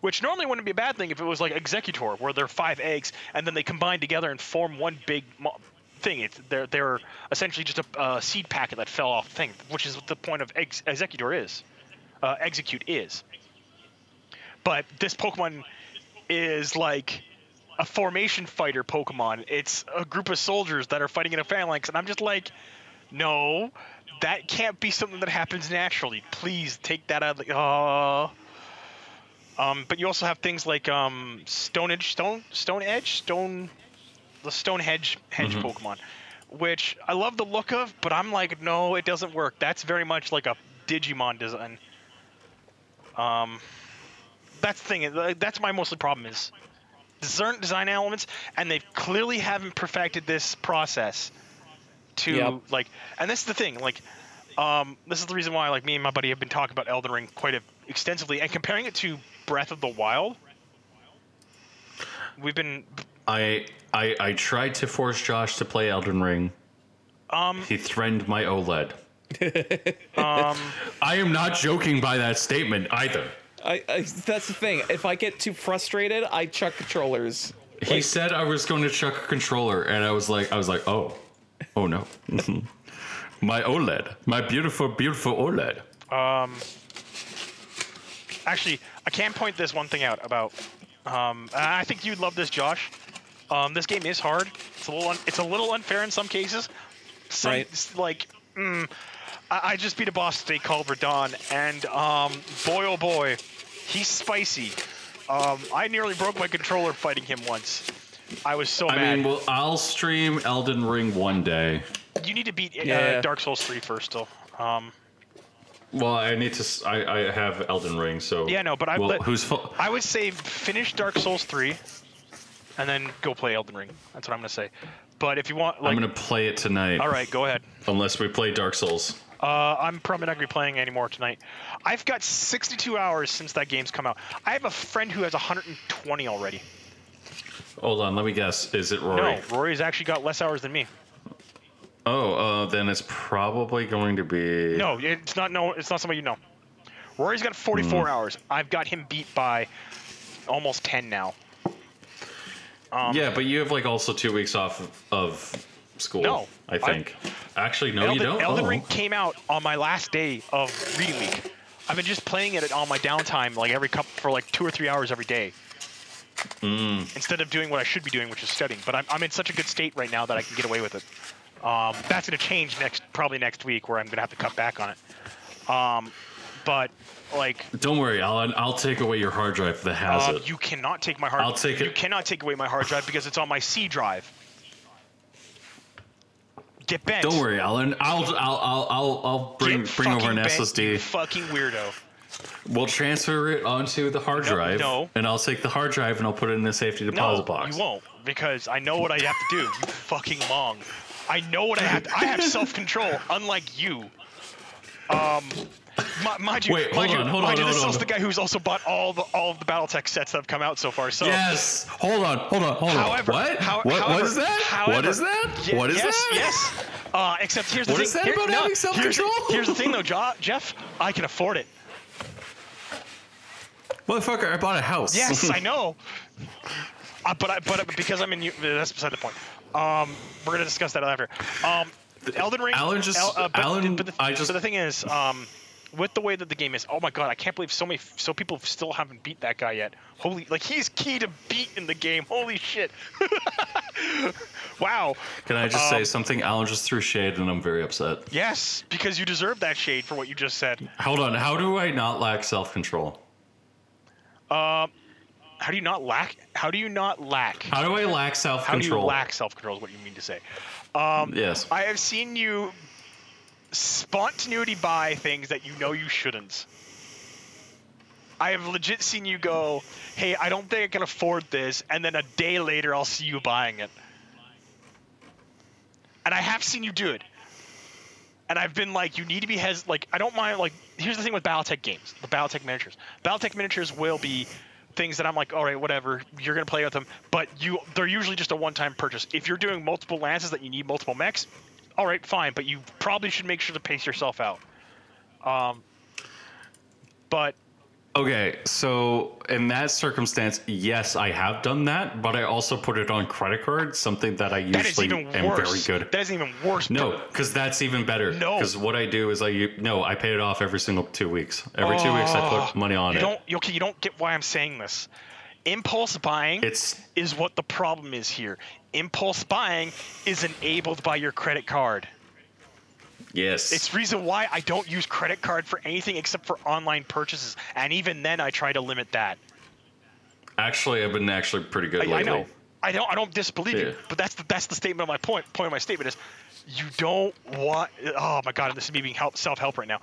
which normally wouldn't be a bad thing if it was like Exeggutor, where there are five eggs and then they combine together and form one big mo- thing. It's they're they're essentially just a seed packet that fell off thing, which is what the point of ex- Exeggutor is. Uh, Exeggcute is. But this Pokemon is like a formation fighter Pokemon. It's a group of soldiers that are fighting in a phalanx, and I'm just like, no, that can't be something that happens naturally. Please take that out. Of the, oh. Um, but you also have things like um, Stone Edge, Stone Stone Edge, Stone, the Stone Hedge Hedge Pokemon, which I love the look of, but I'm like, no, it doesn't work. That's very much like a Digimon design. Um, that's the thing. uh, That's my mostly problem is certain design elements, and they clearly haven't perfected this process to Yep. like. And this is the thing, like. Um, this is the reason why, like me and my buddy have been talking about Elden Ring quite a, extensively, and comparing it to Breath of the Wild. We've been I I I tried to force Josh to play Elden Ring. Um, he threatened my OLED. um, I am not joking by that statement either. I, I that's the thing. If I get too frustrated, I chuck controllers. He said I was going to chuck a controller, and I was like, I was like, oh, oh no, my OLED, my beautiful, beautiful OLED. Um, actually, I can point this one thing out about. Um, I think you'd love this, Josh. Um, this game is hard. It's a little. Un- it's a little unfair in some cases. Some, Right. Like, mm, I-, I just beat a boss today called Radahn, and um, boy oh boy, he's spicy. Um, I nearly broke my controller fighting him once. I was so I mad. I mean, well, I'll stream Elden Ring one day. you need to beat uh, Yeah. Dark Souls 3 first, still. Um, Well, I need to. I have Elden Ring, so Yeah, no, but I- Well, but- who's full? I would say finish Dark Souls 3 and then go play Elden Ring. That's what I'm going to say. But if you want, like, I'm gonna play it tonight. all right, go ahead. Unless we play Dark Souls. Uh, I'm probably not going to be playing anymore tonight. I've got 62 hours since that game's come out. I have a friend who has 120 already. Hold on, let me guess. Is it Rory? No, Rory's actually got less hours than me. Oh, uh, then it's probably going to be. No, it's not. No, it's not somebody you know. Rory's got 44 Hmm. hours. I've got him beat by almost 10 now. Um, Yeah, but you have like also two weeks off of, of school. No, I I- think. Actually, no, you don't. Elden Oh. Ring came out on my last day of reading week. I've been just playing it on my downtime, like every couple for like two or three hours every day, Mm. instead of doing what I should be doing, which is studying. But I'm, I'm in such a good state right now that I can get away with it. Um, that's going to change next, probably next week, where I'm going to have to cut back on it. Um, but like Don't worry, Alan. I'll take away your hard drive that has uh, it. you cannot take my hard. I'll take You it. cannot take away my hard drive because it's on my C drive. Get bent. Don't worry, Alan. I'll I'll I'll I'll, I'll bring Get bring over an bent, SSD. You fucking weirdo. We'll transfer it onto the hard No, drive. no. And I'll take the hard drive and I'll put it in the safety No, deposit box. you won't because I know what I have to do. You fucking long. I know what I have. To, I have self control, unlike you. Um, mind you, Wait, mind hold you, on, hold mind on, you, this is hold also on. the guy who's also bought all the all of the BattleTech sets that have come out so far. So Yes. Hold on. Hold on. Hold However, on. What? how- what? however, what is that? what however, is that? What is yes, that? Yes. Uh, except here's the What thing. is that here- about no, having self-control? Here's, the thing, though, Jeff. I can afford it. Motherfucker, I bought a house. Yes, I know. Uh, but I, but because I'm in, U- that's beside the point. Um, we're gonna discuss that after. Um, Elden Ring. Alan just- El- uh, but, Alan- but the, I just- but the thing is, um, with the way that the game is, oh my god, I can't believe so many, so people still haven't beat that guy yet. Holy, like he's key to beat in the game. Holy shit. wow. Can I just Um, say something? Alan just threw shade and I'm very upset. Yes, because you deserve that shade for what you just said. Hold on. How do I not lack self control? How do you not lack? How do you not lack? How do I lack self control? How do you lack self-control? Is what you mean to say? Yes. I have seen you spontaneity buy things that you know you shouldn't. I have legit seen you go, "Hey, I don't think I can afford this," and then a day later I'll see you buying it. And I have seen you do it. And I've been like, you need to be hes like I don't mind like here's the thing with BattleTech games, the BattleTech miniatures. BattleTech miniatures will be things that I'm like, all right, whatever, you're gonna play with them, but you they're usually just a one-time purchase. If you're doing multiple lances that you need multiple mechs, all right, fine, but you probably should make sure to pace yourself out. Um, but Okay, so in that circumstance, yes, I have done that, but I also put it on credit card, something that I that usually even am worse. very good. That is even worse. No, because that's even better. No. because what I do is I no, I pay it off every single two weeks. Every two weeks, I Oh, put money on you it. don't okay you don't get why i'm saying this impulse buying It's is what the problem is here. Impulse buying is enabled by your credit card. Yes. it's reason why i don't use credit card for anything except for online purchases and even then i try to limit that. Actually I've been actually pretty good I, I know. I don't i don't disbelieve you Yeah. but that's the that's the statement of my point Point of my statement is you don't want oh my god this is me being help, self-help right now.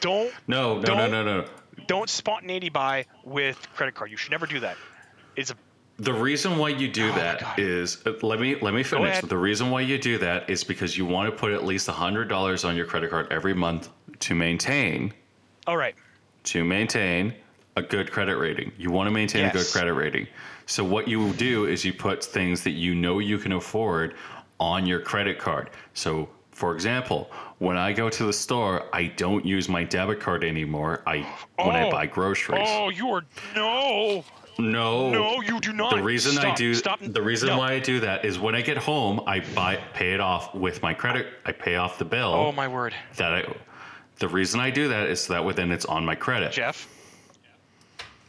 Don't No, no, no, Don't- no, no. don't spontaneity buy with credit card. You should never do that it's a The reason why you do Oh that is uh, let me let me finish. The reason why you do that is because you want to put at least hundred dollars on your credit card every month to maintain all right to maintain a good credit rating. You want to maintain a good credit rating. So what you do is you put things that you know you can afford on your credit card. So for example, when I go to the store, I don't use my debit card anymore. I when I Oh. buy groceries. Oh, you are no, No. no, you do not. The reason I do stop. the reason no. why I do that is when I get home, I buy pay it off with my credit. I pay off the bill Oh my word, that I. The reason I do that is so that within it's on my credit. Jeff.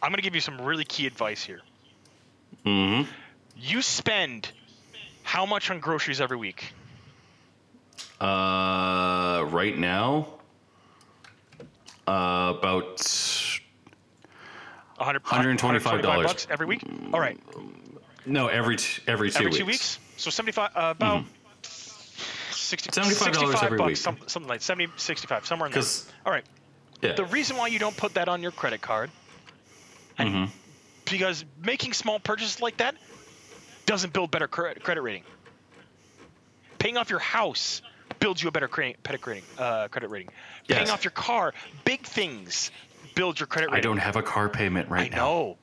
I'm gonna give you some really key advice here. hmm You spend how much on groceries every week? Uh, right now, uh, about 100, $125 bucks every week. All right, no every t- every two every weeks. two weeks. So 75, uh, about 60, $75 65 every bucks, week. some- something like 70, 65, somewhere in there. All right. Yeah. The reason why you don't put that on your credit card, Mhm. because making small purchases like that doesn't build better cre- credit rating. Paying off your house builds you a better credit rating. Uh, credit rating. Paying off your car, big things build your credit I don't have a car payment I right now. I know,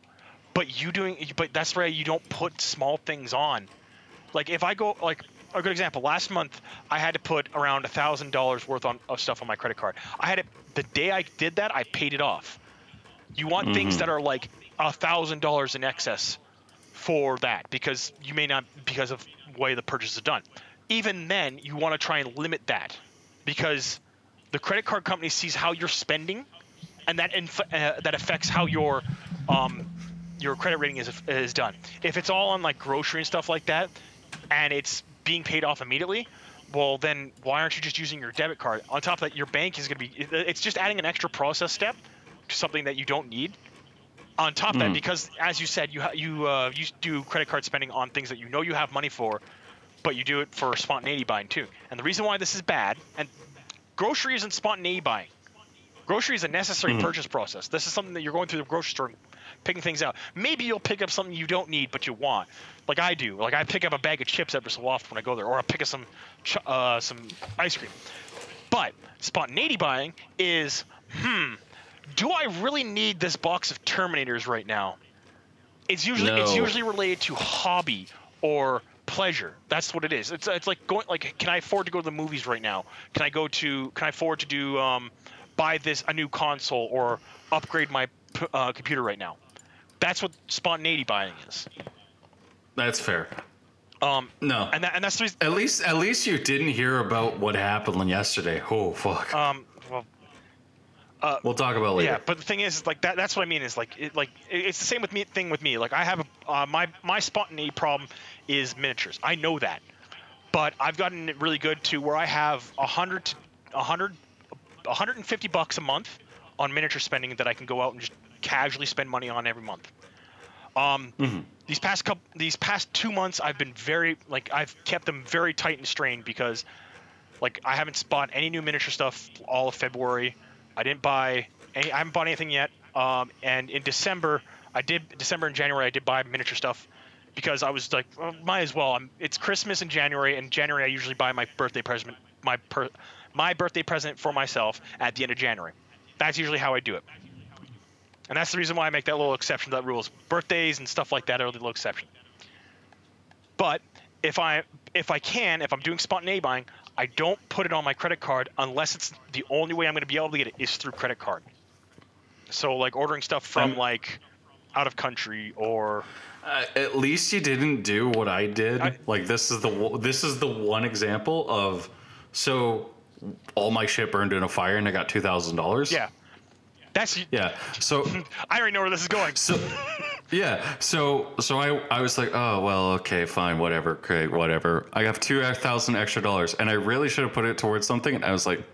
but you doing, but that's why you don't put small things on. Like if I go, like a good example, last month I had to put around a thousand dollars worth on of stuff on my credit card. I had it the day I did that, I paid it off. You want things Mhm. that are like a thousand dollars in excess for that because you may not because of the way the purchase is done. Even then, you want to try and limit that because the credit card company sees how you're spending, and that inf- uh, that affects how your um, your credit rating is is done. If it's all on like grocery and stuff like that, and it's being paid off immediately, well, then why aren't you just using your debit card? On top of that, your bank is going to be. It's just adding an extra process step to something that you don't need. On top of that, Mm. because as you said, you ha- you uh, you do credit card spending on things that you know you have money for, but you do it for spontaneity buying too. And the reason why this is bad, and grocery isn't spontaneity buying. Grocery is a necessary Mhm. purchase process. This is something that you're going through the grocery store, picking things out. Maybe you'll pick up something you don't need but you want, like I do. Like I pick up a bag of chips every so often when I go there, or I pick up some ch- uh, some ice cream. But spontaneity buying is, hmm, do I really need this box of Terminators right now? It's usually it's usually related to hobby or pleasure. That's what it is. It's it's like going like can I afford to go to the movies right now? Can I go to can I afford to do um buy this a new console or upgrade my uh, computer right now? That's what spontaneity buying is. That's fair. Um No. and that, and that's the reason At least, at least you didn't hear about what happened yesterday. Oh fuck. um well we'll talk about later. Yeah, but the thing is, like that. That's what I mean. Is like, it, like it's the same with me. Thing with me. Like I have a uh, my my spontaneity problem is miniatures. I know that, but I've gotten really good to where I have a hundred to a hundred, a hundred and fifty bucks a month on miniature spending that I can go out and just casually spend money on every month. Um, Mhm. these past couple, these past two months, I've been very like I've kept them very tight and strained because, like, I haven't bought any new miniature stuff all of February. I didn't buy any. I haven't bought anything yet. Um, and in December, I did December and January, I did buy miniature stuff because I was like, well, might as well. I'm, it's Christmas in January, and January I usually buy my birthday present, my per, my birthday present for myself at the end of January. That's usually how I do it. And that's the reason why I make that little exception to that rules. Birthdays and stuff like that are the little exception. But if I if I can, if I'm doing spontaneity buying, I don't put it on my credit card unless it's the only way I'm going to be able to get it is through credit card. So like ordering stuff from like out of country or Uh, at least you didn't do what I did. I- like this is the this is the one example of so all my shit burned in a fire and I got two thousand dollars. yeah. That's Yeah. So I already know where this is going. so yeah. So so I I was like, oh well, okay, fine, whatever, great, whatever. I have two thousand extra dollars, and I really should have put it towards something. And I was like,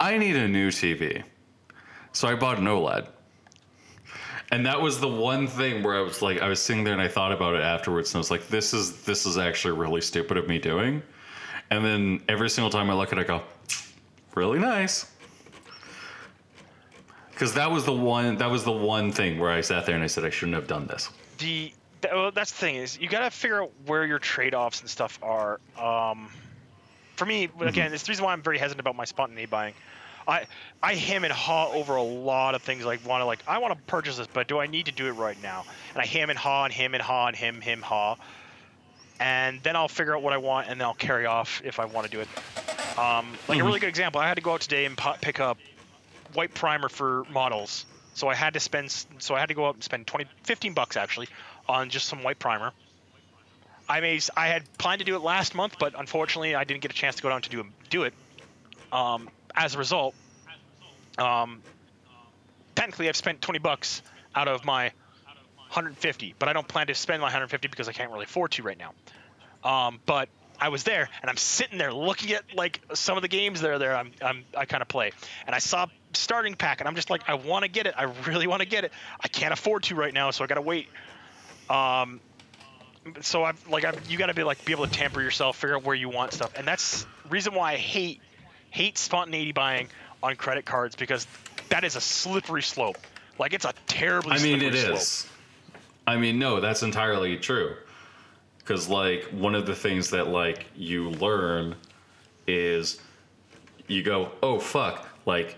I need a new TV, so I bought an OLED. And that was the one thing where I was like, I was sitting there and I thought about it afterwards, and I was like, this is this is actually really stupid of me doing. And then every single time I look at it, I go, really nice. Because that was the one that was the one thing where I sat there and I said I shouldn't have done this. the th- well, that's the thing is you got to figure out where your trade-offs and stuff are. Um, for me, again, it's the reason why I'm very hesitant about my spontaneity buying. I I hem and haw over a lot of things. Like want to like I want to purchase this, but do I need to do it right now? And I hem and haw and hem and haw and hem hem haw, and then I'll figure out what I want and then I'll carry off if I want to do it. Um, like a really good example, I had to go out today and pu- pick up white primer for models. So I had to spend so I had to go out and spend 20 15 bucks actually on just some white primer. I may I had planned to do it last month, but unfortunately I didn't get a chance to go down to do do it. Um, as a result, um, technically I've spent 20 bucks out of my 150, but I don't plan to spend my 150 because I can't really afford to right now. Um, but I was there and I'm sitting there looking at like some of the games that are there. I'm, I'm I kind of play, and I saw starting pack, and I'm just like, I want to get it. I really want to get it. I can't afford to right now, so I gotta wait. Um, so I've like I've, you gotta be like be able to tamper yourself, figure out where you want stuff, and that's reason why I hate hate spontaneity buying on credit cards because that is a slippery slope. Like it's a terribly. I mean, it slippery is. I mean, no, that's entirely true. Because like one of the things that like you learn is you go, oh fuck, like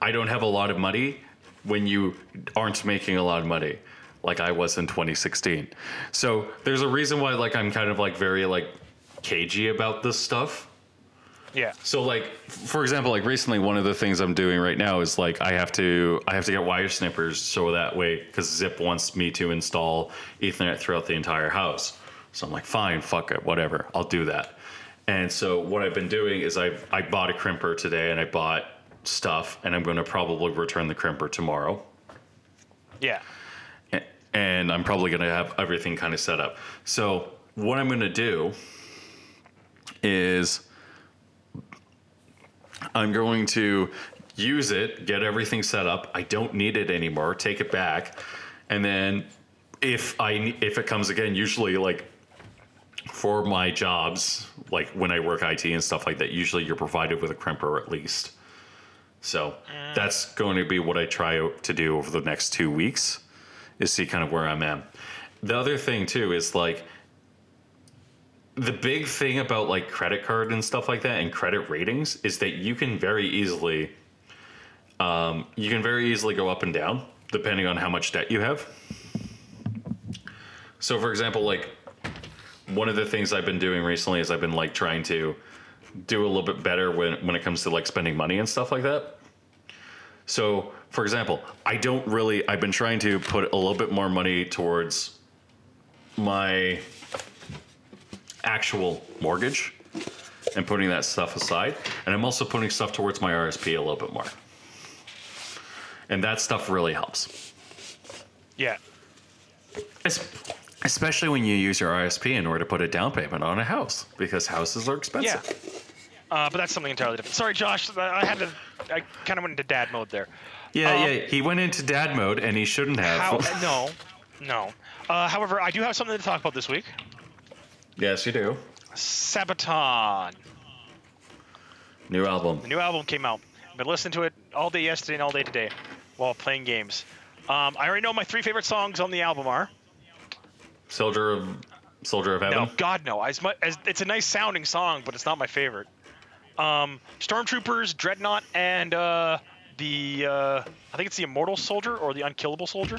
I don't have a lot of money when you aren't making a lot of money, like I was in 2016. So there's a reason why like I'm kind of like very like cagey about this stuff. Yeah. So like for example, like recently one of the things I'm doing right now is like I have to I have to get wire snippers so that way cuz Zip wants me to install ethernet throughout the entire house. So I'm like fine, fuck it, whatever. I'll do that. And so what I've been doing is I I bought a crimper today and I bought stuff and I'm going to probably return the crimper tomorrow. Yeah. And I'm probably going to have everything kind of set up. So what I'm going to do is I'm going to use it, get everything set up. I don't need it anymore. Take it back, and then if I if it comes again, usually like for my jobs, like when I work IT and stuff like that, usually you're provided with a crimper at least. So mm. that's going to be what I try to do over the next two weeks, is see kind of where I'm at. The other thing too is like the big thing about like credit card and stuff like that and credit ratings is that you can very easily um, you can very easily go up and down depending on how much debt you have. So for example like one of the things i've been doing recently is i've been like trying to do a little bit better when when it comes to like spending money and stuff like that. So for example i don't really i've been trying to put a little bit more money towards my actual mortgage and putting that stuff aside. And I'm also putting stuff towards my RSP a little bit more. And that stuff really helps. Yeah. Es- Especially when you use your RSP in order to put a down payment on a house because houses are Yeah. expensive. Uh, but that's something entirely different. Sorry, Josh. I had to. I kind of went into dad mode there. Yeah, Um, yeah. He went into dad mode and he shouldn't have. How? no, no. Uh, however, I do have something to talk about this week. Yes, you do. Sabaton. New album. The new album came out. I've been listening to it all day yesterday and all day today while playing games. Um, I already know my three favorite songs on the album are. Soldier of Soldier of Heaven. No, God no. As much as it's a nice sounding song, but it's not my favorite. Um, Stormtroopers, Dreadnought, and uh, the uh, I think it's the Immortal Soldier or the Unkillable Soldier.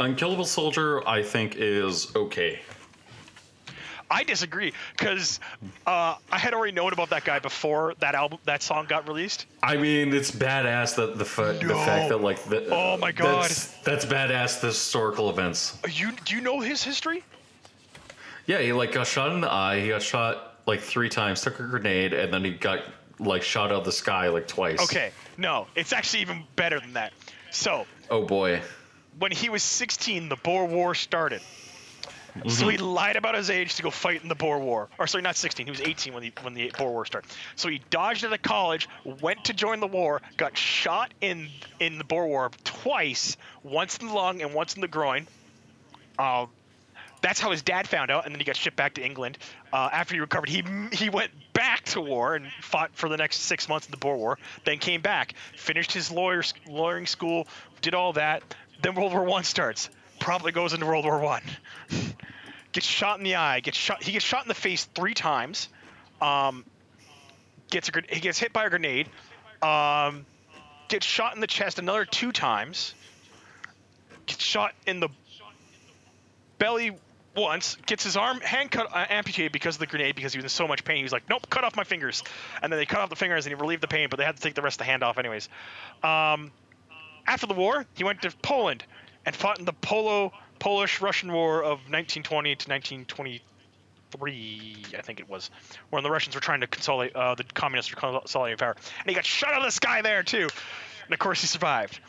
Unkillable Soldier, I think, is okay. I disagree because uh, I had already known about that guy before that album, that song got released. I mean, it's badass that the fa- the fact that like the, Oh my God. that's, that's badass. The historical events. You do you know his history? Yeah, he like got shot in the eye. He got shot like three times. Took a grenade, and then he got like shot out of the sky like twice. Okay, no, it's actually even better than that. So Oh boy. when he was 16, the Boer War started. So he lied about his age to go fight in the Boer War. Or sorry, not 16. He was 18 when the when the Boer War started. So he dodged out of college, went to join the war, got shot in in the Boer War twice, once in the lung and once in the groin. Uh, that's how his dad found out, and then he got shipped back to England. Uh, after he recovered, he he went back to war and fought for the next six months in the Boer War. Then came back, finished his lawyer lawyering school, did all that. Then World War One starts. Probably goes into World War One. gets shot in the eye. Gets shot. He gets shot in the face three times. Um, gets a he gets hit by a grenade. Um, gets shot in the chest another two times. Gets shot in the belly once, gets his arm hand cut uh, amputated because of the grenade because he was in so much pain. He was like, "Nope, cut off my fingers," and then they cut off the fingers and he relieved the pain, but they had to take the rest of the hand off anyways. Um, after the war, he went to Poland and fought in the Polo Polish-Russian War of 1920 to 1923, I think it was, when the Russians were trying to consolidate, uh, the communists were consolidating power, and he got shot out of the sky there too, and of course he survived.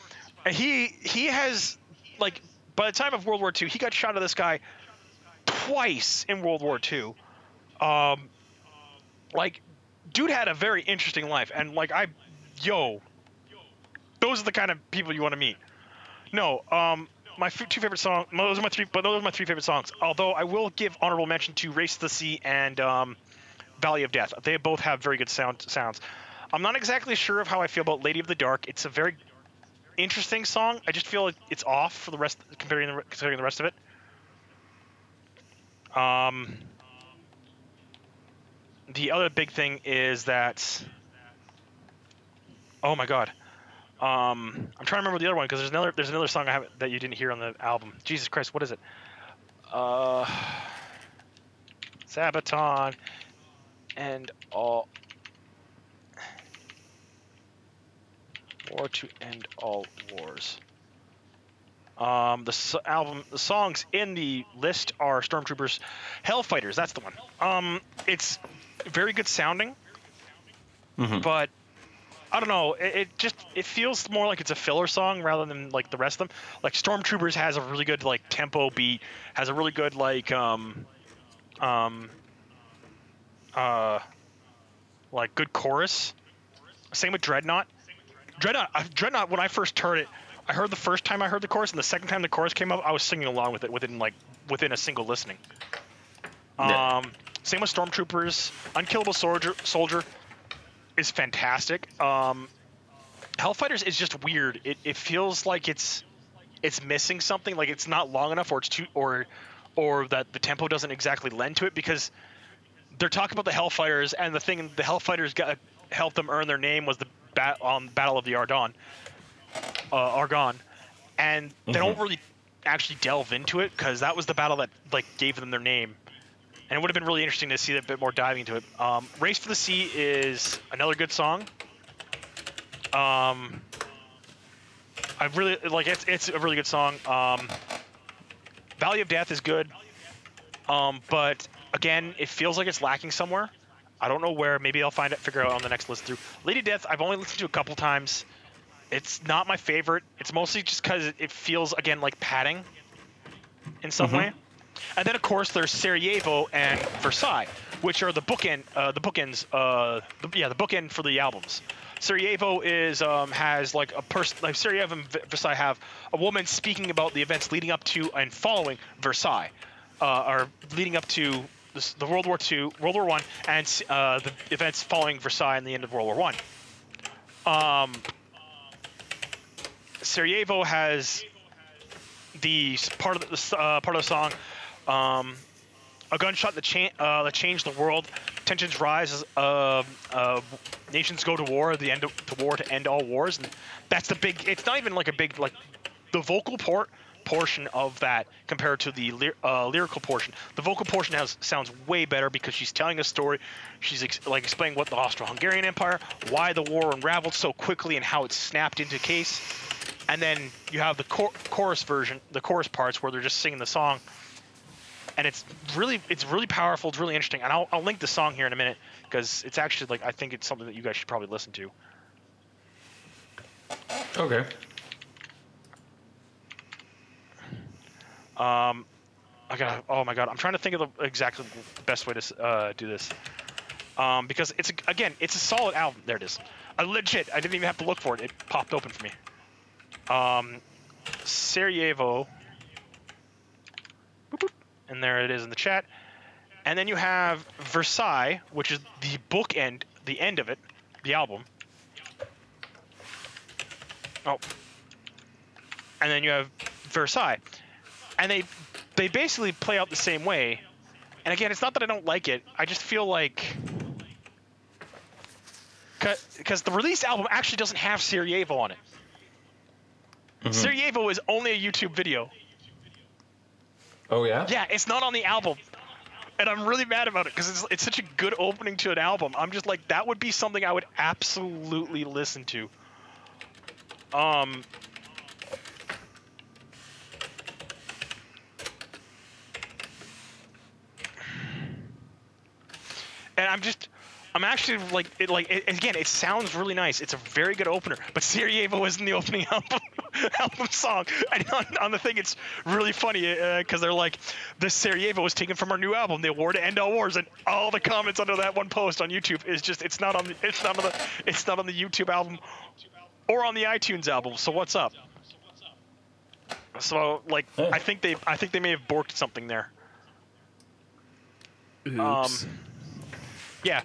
And he he has like by the time of World War II, he got shot out of the sky twice in World War II. Um, like, dude had a very interesting life, and like I, yo, those are the kind of people you want to meet. No, um, my f- two favorite songs. Those are my three, but those are my three favorite songs. Although I will give honorable mention to "Race to the Sea" and um, "Valley of Death." They both have very good sound sounds. I'm not exactly sure of how I feel about "Lady of the Dark." It's a very interesting song. I just feel it's off for the rest, comparing the, considering the rest of it. Um, the other big thing is that. Oh my god. Um, I'm trying to remember the other one because there's another there's another song I have that you didn't hear on the album. Jesus Christ, what is it? Uh, Sabaton and all war to end all wars. Um, the s- album, the songs in the list are Stormtroopers, Hellfighters. That's the one. Um, it's very good sounding, Mhm. but I don't know. It, it just it feels more like it's a filler song rather than like the rest of them. Like Stormtroopers has a really good like tempo beat, has a really good like um, um, uh, like good chorus. Same with Dreadnought. Dreadnought, uh, Dreadnought. When I first heard it, I heard the first time I heard the chorus, and the second time the chorus came up, I was singing along with it within like within a single listening. Yeah. Um, same with Stormtroopers. Unkillable Soldier Soldier is fantastic. Um, Hellfighters is just weird. It, it feels like it's it's missing something. Like it's not long enough, or it's too, or or that the tempo doesn't exactly lend to it because they're talking about the Hellfighters, and the thing the Hellfighters got helped them earn their name was the bat, um, Battle of the Argonne, uh, Argonne, and they don't really actually delve into it because that was the battle that like gave them their name, and it would have been really interesting to see a bit more diving into it. Um, Race for the Sea is another good song. Um, I really like it's it's a really good song. Um, Valley of Death is good, um, but again, it feels like it's lacking somewhere. I don't know where. Maybe I'll find it, figure out on the next listen through. Lady Death, I've only listened to a couple times. It's not my favorite. It's mostly just because it feels again like padding in some way. And then of course there's Sarajevo and Versailles, which are the bookend, uh, the bookends, uh, the, yeah, the bookend for the albums. Sarajevo is um, has like a person like Sarajevo and Versailles have a woman speaking about the events leading up to and following Versailles, uh, or leading up to this, the World War II, World War One, and uh, the events following Versailles and the end of World War One. Um, Sarajevo has the part of the uh, part of the song, um, a gunshot that, cha- uh, that changed the world. Tensions rise as uh, uh, nations go to war. The end of, to war to end all wars, and that's the big. It's not even like a big like the vocal port portion of that compared to the ly- uh, lyrical portion. The vocal portion has sounds way better because she's telling a story. She's ex- like explaining what the Austro-Hungarian Empire, why the war unraveled so quickly, and how it snapped into case. And then you have the chor- chorus version, the chorus parts where they're just singing the song, and it's really it's really powerful. It's really interesting, and I'll, I'll link the song here in a minute because it's actually like I think it's something that you guys should probably listen to. Okay. Um, I got. Oh my god, I'm trying to think of the exactly the best way to uh, do this. Um, because it's again, it's a solid album. There it is. I legit. I didn't even have to look for it. It popped open for me. Um, Sarajevo. And there it is in the chat. And then you have Versailles, which is the bookend, the end of it, the album. Oh. And then you have Versailles and they they basically play out the same way. And again, it's not that I don't like it. I just feel like because the release album actually doesn't have Sarajevo on it. Mm-hmm. Sarajevo is only a YouTube video. Oh yeah. Yeah, it's not on the album. And I'm really mad about it because it's, it's such a good opening to an album. I'm just like, that would be something I would absolutely listen to. Um, and I'm just, I'm actually like, it, like it, again, it sounds really nice. It's a very good opener, but Sarajevo isn't the opening album album song. And on, on the thing, it's really funny because they're like, this Sarajevo was taken from our new album, The War to End All Wars, and all the comments under that one post on YouTube is just, it's not on the, it's not on the, it's not on the YouTube album or on the iTunes album. So what's up? So like. I think they, I think they may have borked something there. Oops. Um, yeah.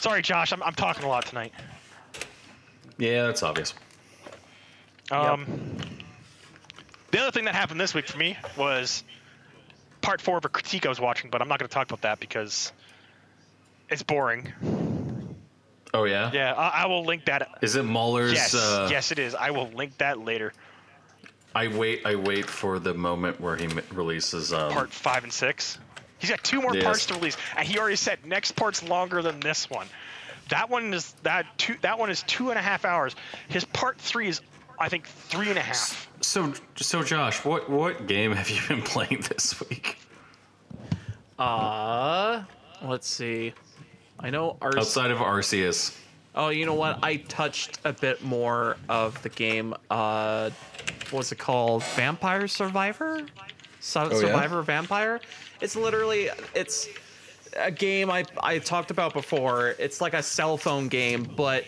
Sorry, Josh. I'm, I'm talking a lot tonight. Yeah, that's obvious. Um, The other thing that happened this week for me was part four of a critique I was watching, but I'm not going to talk about that because it's boring. Oh yeah. Yeah, I, I will link that. Is it Mauler's? Yes, uh, yes, it is. I will link that later. I wait. I wait for the moment where he releases. Um, Part five and six. He's got two more Yes. parts to release, and he already said next part's longer than this one. That one is that two. That one is two and a half hours. His part three is, I think, three and a half. So, so Josh, what what game have you been playing this week? Uh, let's see. I know Arce- Outside of Arceus. Oh, you know what? I touched a bit more of the game. Uh, what's it called? Vampire Survivor. So- Oh, yeah? Survivor Vampire. It's literally it's a game I I talked about before. It's like a cell phone game, but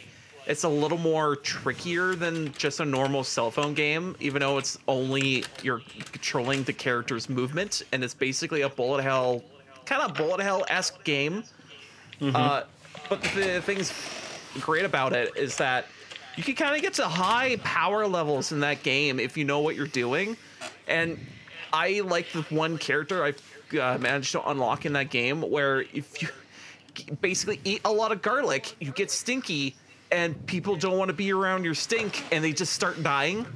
it's a little more trickier than just a normal cell phone game. Even though it's only you're controlling the character's movement, and it's basically a bullet hell kind of bullet hell esque game. Uh, but the things great about it is that you can kind of get to high power levels in that game if you know what you're doing. And I like the one character I uh, managed to unlock in that game where if you basically eat a lot of garlic, you get stinky, and people don't want to be around your stink, and they just start dying.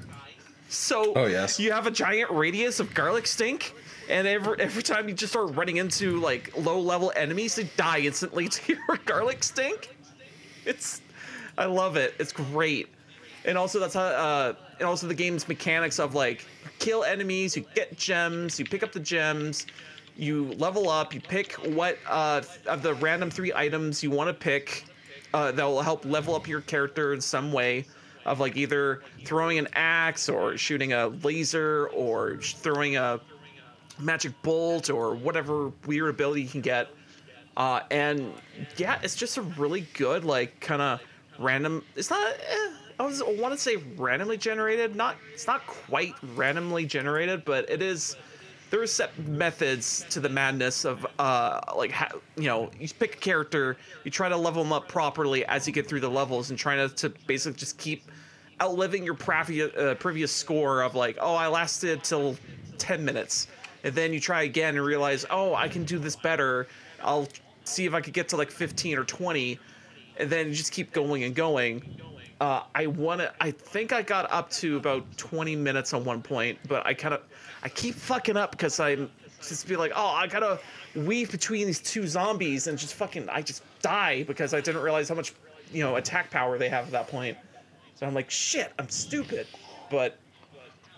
So Oh, yes. you have a giant radius of garlic stink, and every every time you just start running into like low level enemies, they die instantly to your garlic stink. It's I love it. It's great. And also that's how uh and also the game's mechanics of like kill enemies, you get gems, you pick up the gems, you level up, you pick what uh of the random three items you want to pick uh, that will help level up your character in some way of like either throwing an axe or shooting a laser or throwing a magic bolt or whatever weird ability you can get. Uh, and yeah it's just a really good like kind of random it's not eh, i want to say randomly generated not it's not quite randomly generated but it is there are set methods to the madness of uh like you know you pick a character you try to level them up properly as you get through the levels and trying to, to basically just keep outliving your previous uh, previous score of like oh i lasted till 10 minutes. And then you try again and realize oh i can do this better. I'll see if i could get to like 15 or 20 and then you just keep going and going uh, I want to. I think I got up to about 20 minutes on one point, but I kind of, I keep fucking up because I'm just be like, oh, I gotta weave between these two zombies and just fucking, I just die because I didn't realize how much, you know, attack power they have at that point. So I'm like, shit, I'm stupid. But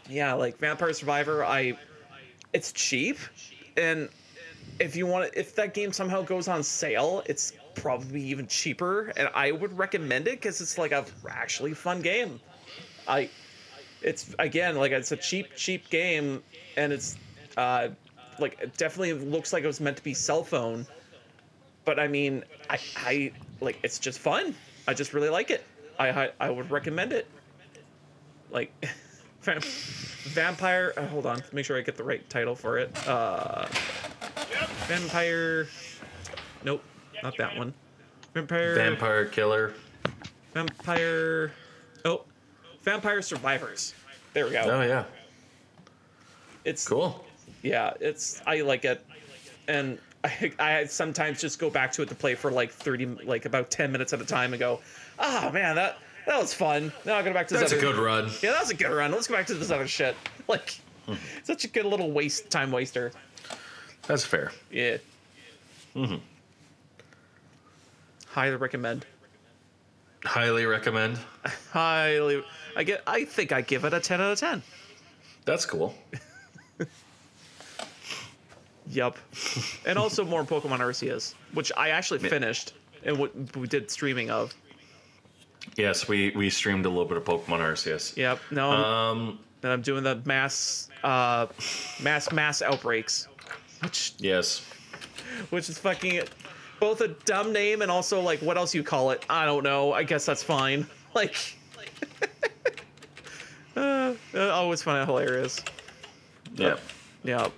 yeah, like Vampire Survivor, I, it's cheap, and if you want, if that game somehow goes on sale, it's probably even cheaper, and I would recommend it because it's like a actually fun game. I, it's again like it's a cheap, cheap game, and it's, uh, like it definitely looks like it was meant to be cell phone, but I mean, I, I like it's just fun. I just really like it. I, I, I would recommend it. Like, vampire. Uh, hold on, make sure I get the right title for it. Uh, vampire. Nope, not that one. Vampire. Vampire killer. Vampire. Oh, Vampire Survivors. There we go. Oh yeah, It's cool. yeah, it's I like it, and I, I sometimes just go back to it to play for like thirty, like about ten minutes at a time, and go, oh man, that that was fun. Now I'll go back to this That's a other- good run. Yeah, that was a good run. Let's go back to this other shit. Like, such a good little waste time waster. That's fair. Yeah. Mm-hmm. Highly recommend. Highly recommend. Highly. I get. I think I give it a ten out of ten. That's cool. yep. and also more Pokemon Arceus, which I actually finished and what we did streaming of. Yes, we we streamed a little bit of Pokemon Arceus. Yep. No. Um. and I'm doing the mass, uh, mass mass outbreaks, which Yes. which is fucking both a dumb name and also like what else you call it? I don't know. I guess that's fine. Like. uh, I always find it hilarious. Yeah. Yeah.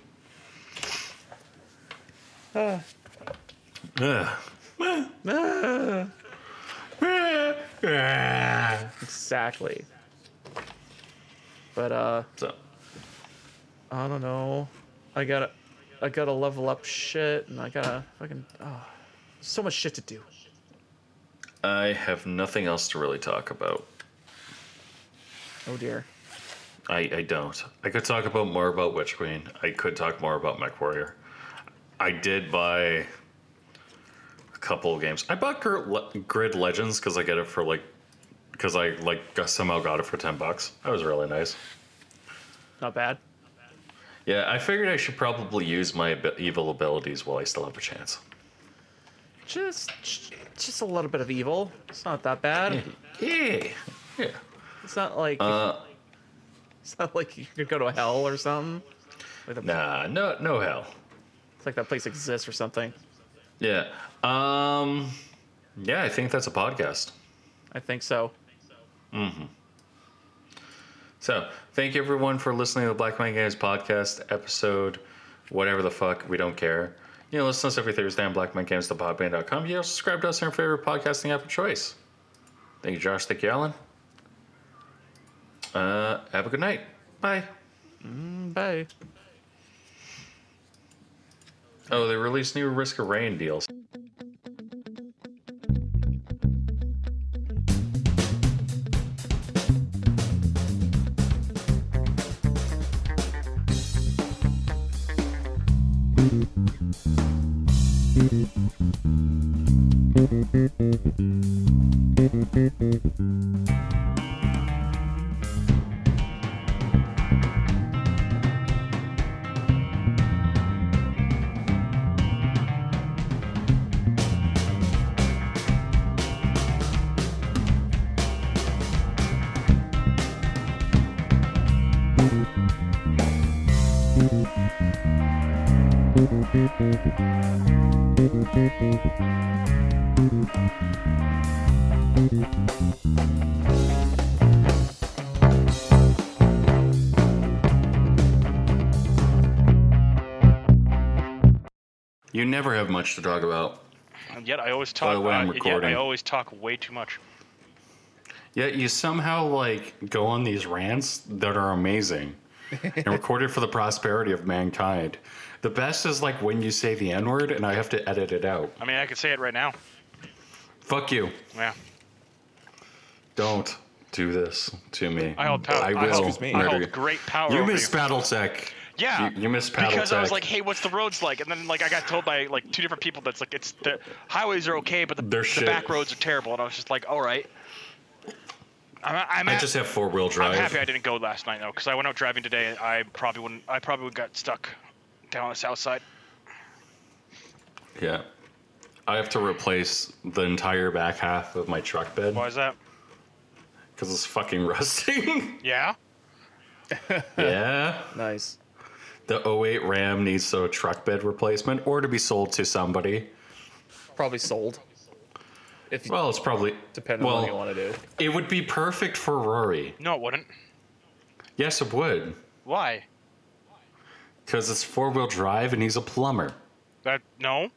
Ugh. Ah, exactly. But uh, So, I don't know. I gotta, I gotta level up shit, and I gotta fucking. Oh, so much shit to do. I have nothing else to really talk about. Oh dear. I, I don't. I could talk about more about Witch Queen. I could talk more about MechWarrior. I did buy a couple of games. I bought Grid, Le- Grid Legends because I get it for like, because I like got- somehow got it for ten bucks. That was really nice. Not bad. Yeah, I figured I should probably use my evil abilities while I still have a chance. Just, just a little bit of evil. It's not that bad. Yeah, yeah. It's not like Uh, it's not like you could go to hell or something. Like nah, no, no hell. It's like that place exists or something. Yeah. Um. Yeah, I think that's a podcast. I think so. Mm-hmm. So, thank you everyone for listening to the Black Mind Games podcast episode, whatever the fuck, we don't care. You know, listen to us every Thursday on blackmindgames.podbean.com. You know, subscribe to us on your favorite podcasting app of choice. Thank you, Josh. Thank you, Alan. Uh, have a good night. Bye. Bye. Oh, they released new Risk of Rain deals. You never have much to talk about. And yet I always talk. By the way, I'm uh, yet recording. I always talk way too much. Yet you somehow like go on these rants that are amazing and recorded for the prosperity of mankind. The best is like when you say the N word and I have to edit it out. I mean, I could say it right now. Fuck you. Yeah. Don't do this to me. I hold power. I I will hold, Excuse me. I hold you. great power. You over miss Battletech. Yeah, You, you miss Battletech. because I was like, "Hey, what's the roads like?" And then like I got told by like two different people that's like it's the highways are okay, but the, the back roads are terrible. And I was just like, "All right." I'm, I'm, I ha- just have four wheel drive. I'm happy I didn't go last night though, because I went out driving today. And I probably wouldn't. I probably would got stuck down on the south side. Yeah. I have to replace the entire back half of my truck bed Why is that? because it's fucking rusting. Yeah. yeah. Nice. The 08 Ram needs a truck bed replacement or to be sold to somebody. Probably sold. If you, Well, it's probably depending well, on what you want to do. It would be perfect for Rory. No, it wouldn't. Yes, it would. Why? Because it's four wheel drive and he's a plumber. That no.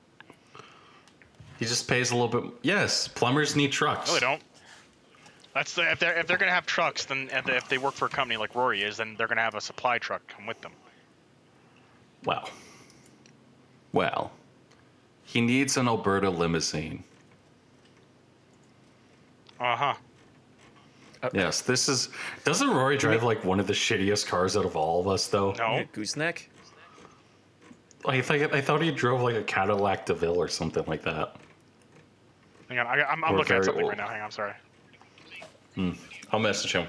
He just pays a little bit. Yes, plumbers need trucks. No, they don't. That's the, if they're if they're gonna have trucks, then if they, if they work for a company like Rory is, then they're gonna have a supply truck come with them. Well, well, he needs an Alberta limousine. Uh huh. Yes, this is. Doesn't Rory drive like one of the shittiest cars out of all of us, though? No. Gooseneck? I think I thought he drove like a Cadillac DeVille or something like that. Hang on, I, I'm, I'm looking at something old. right now. Hang on, I'm sorry. I'll message him.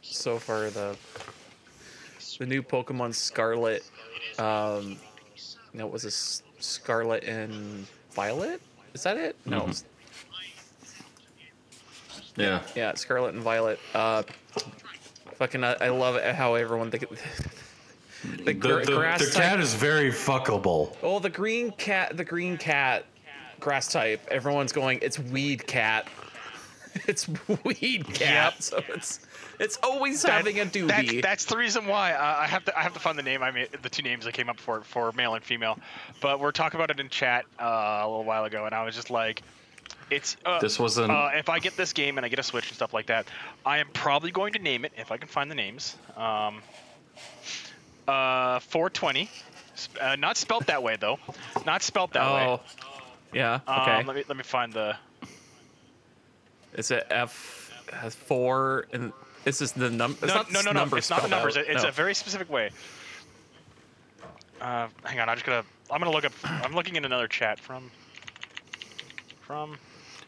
So far, the the new Pokemon Scarlet. Um, no, it was a S- Scarlet and Violet. Is that it? No. Mhm. Yeah. Yeah, Scarlet and Violet. Uh, fucking, I, I love how everyone think. the, The, gr- the, grass the type- cat is very fuckable. Oh, the green cat, the green cat, grass type. Everyone's going. It's weed cat. It's weed cap. Yep. So it's it's always That- having a That's, doobie. that's the reason why uh, I have to I have to find the name. I mean, the two names that came up for for male and female, but we're talking about it in chat uh, a little while ago, and I was just like, it's uh, This wasn't. uh, if I get this game and I get a Switch and stuff like that, I am probably going to name it if I can find the names. Um, uh, 420, uh, not spelt that way though, not spelt that way. oh, yeah. Um, Okay. let me let me find the. It's a F has four, and this is the number? No, not no, no, no. It's not the numbers. out. It's No. a very specific way. Uh, hang on, I'm just gonna. I'm gonna look up. I'm looking in another chat from. From.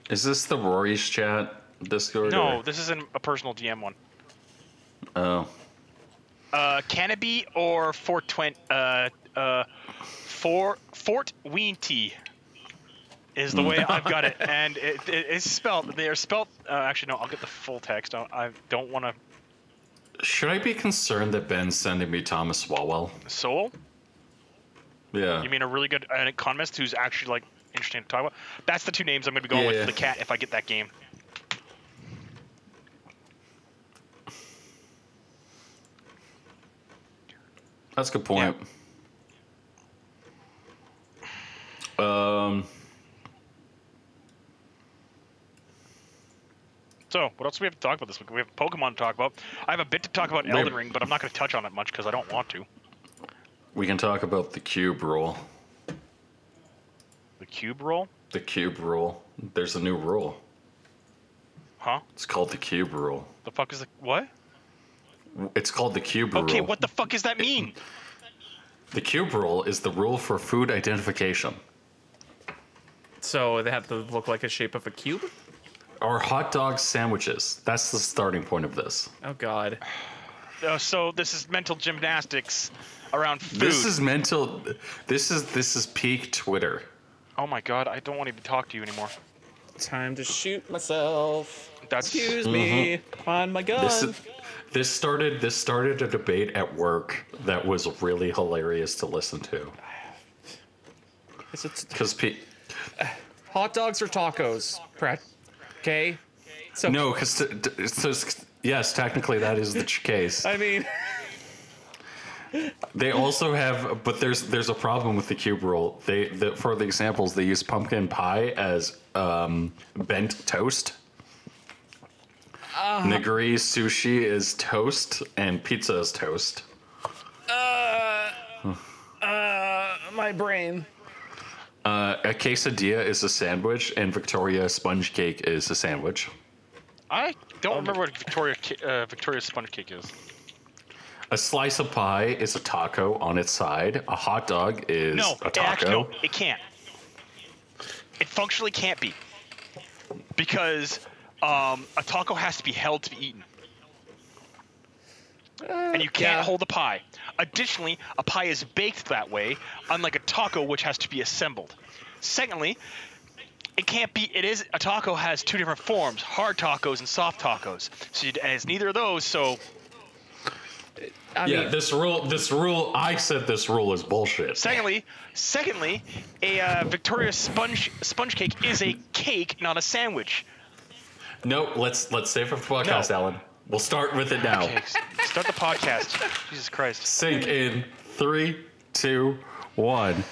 is this the Rory's chat Discord? No, or- this isn't a personal DM one. Oh. uh, Canopy or Fort Twent, uh, uh, for Fort Weente is the way I've got it, and it, it, it's spelled. They are spelled. Uh, actually, no. I'll get the full text. I, I don't want to. Should I be concerned that Ben's sending me Thomas Sowell? Soul. Yeah. You mean a really good uh, economist who's actually like interesting to talk about? That's the two names I'm going to be going Yeah, with yeah. for the cat if I get that game. That's a good point. Um, So, what else do we have to talk about this week? We have Pokemon to talk about. I have a bit to talk about Elden Ring, but I'm not going to touch on it much because I don't want to. we can talk about the cube rule. The cube rule? The cube rule. There's a new rule. huh? It's called the cube rule. The fuck is the what? It's called the cube rule. Okay, what the fuck does that mean? The cube rule is the rule for food identification. So they have to look like a shape of a cube. Or hot dog sandwiches. That's the starting point of this. Oh God. Uh, so this is mental gymnastics around food. This is mental. This is this is peak Twitter. oh my god, I don't want to even talk to you anymore. Time to shoot myself. That's Excuse me. Find my gun. This is, this started this started a debate at work that was really hilarious to listen to Is it because pe- hot dogs or tacos? Pratt. Okay. So no because yes technically that is the ch- case. I mean, They also have but there's there's a problem with the cube rule. They the, for the examples they use pumpkin pie as um, bent toast. Nigiri sushi is toast and pizza is toast. uh, my brain. Uh, a quesadilla is a sandwich, and Victoria sponge cake is a sandwich. I don't remember what Victoria ca- uh, Victoria's sponge cake is. A slice of pie is a taco on its side. A hot dog is No, a it actually, taco. no, it can't. It functionally can't be because um, a taco has to be held to be eaten, and you can't yeah. hold a pie. Additionally, a pie is baked that way, unlike a taco, which has to be assembled. Secondly, it can't be. It is a taco has two different forms: hard tacos and soft tacos. So you, and it's neither of those. So I yeah, mean, this rule, this rule, I said this rule is bullshit. Secondly, secondly, a uh, Victoria sponge sponge cake is a cake, not a sandwich. No, let's let's save it for the podcast, No. Alan. We'll start with it now. Okay, start the podcast. Jesus Christ. Sync in three, two, one.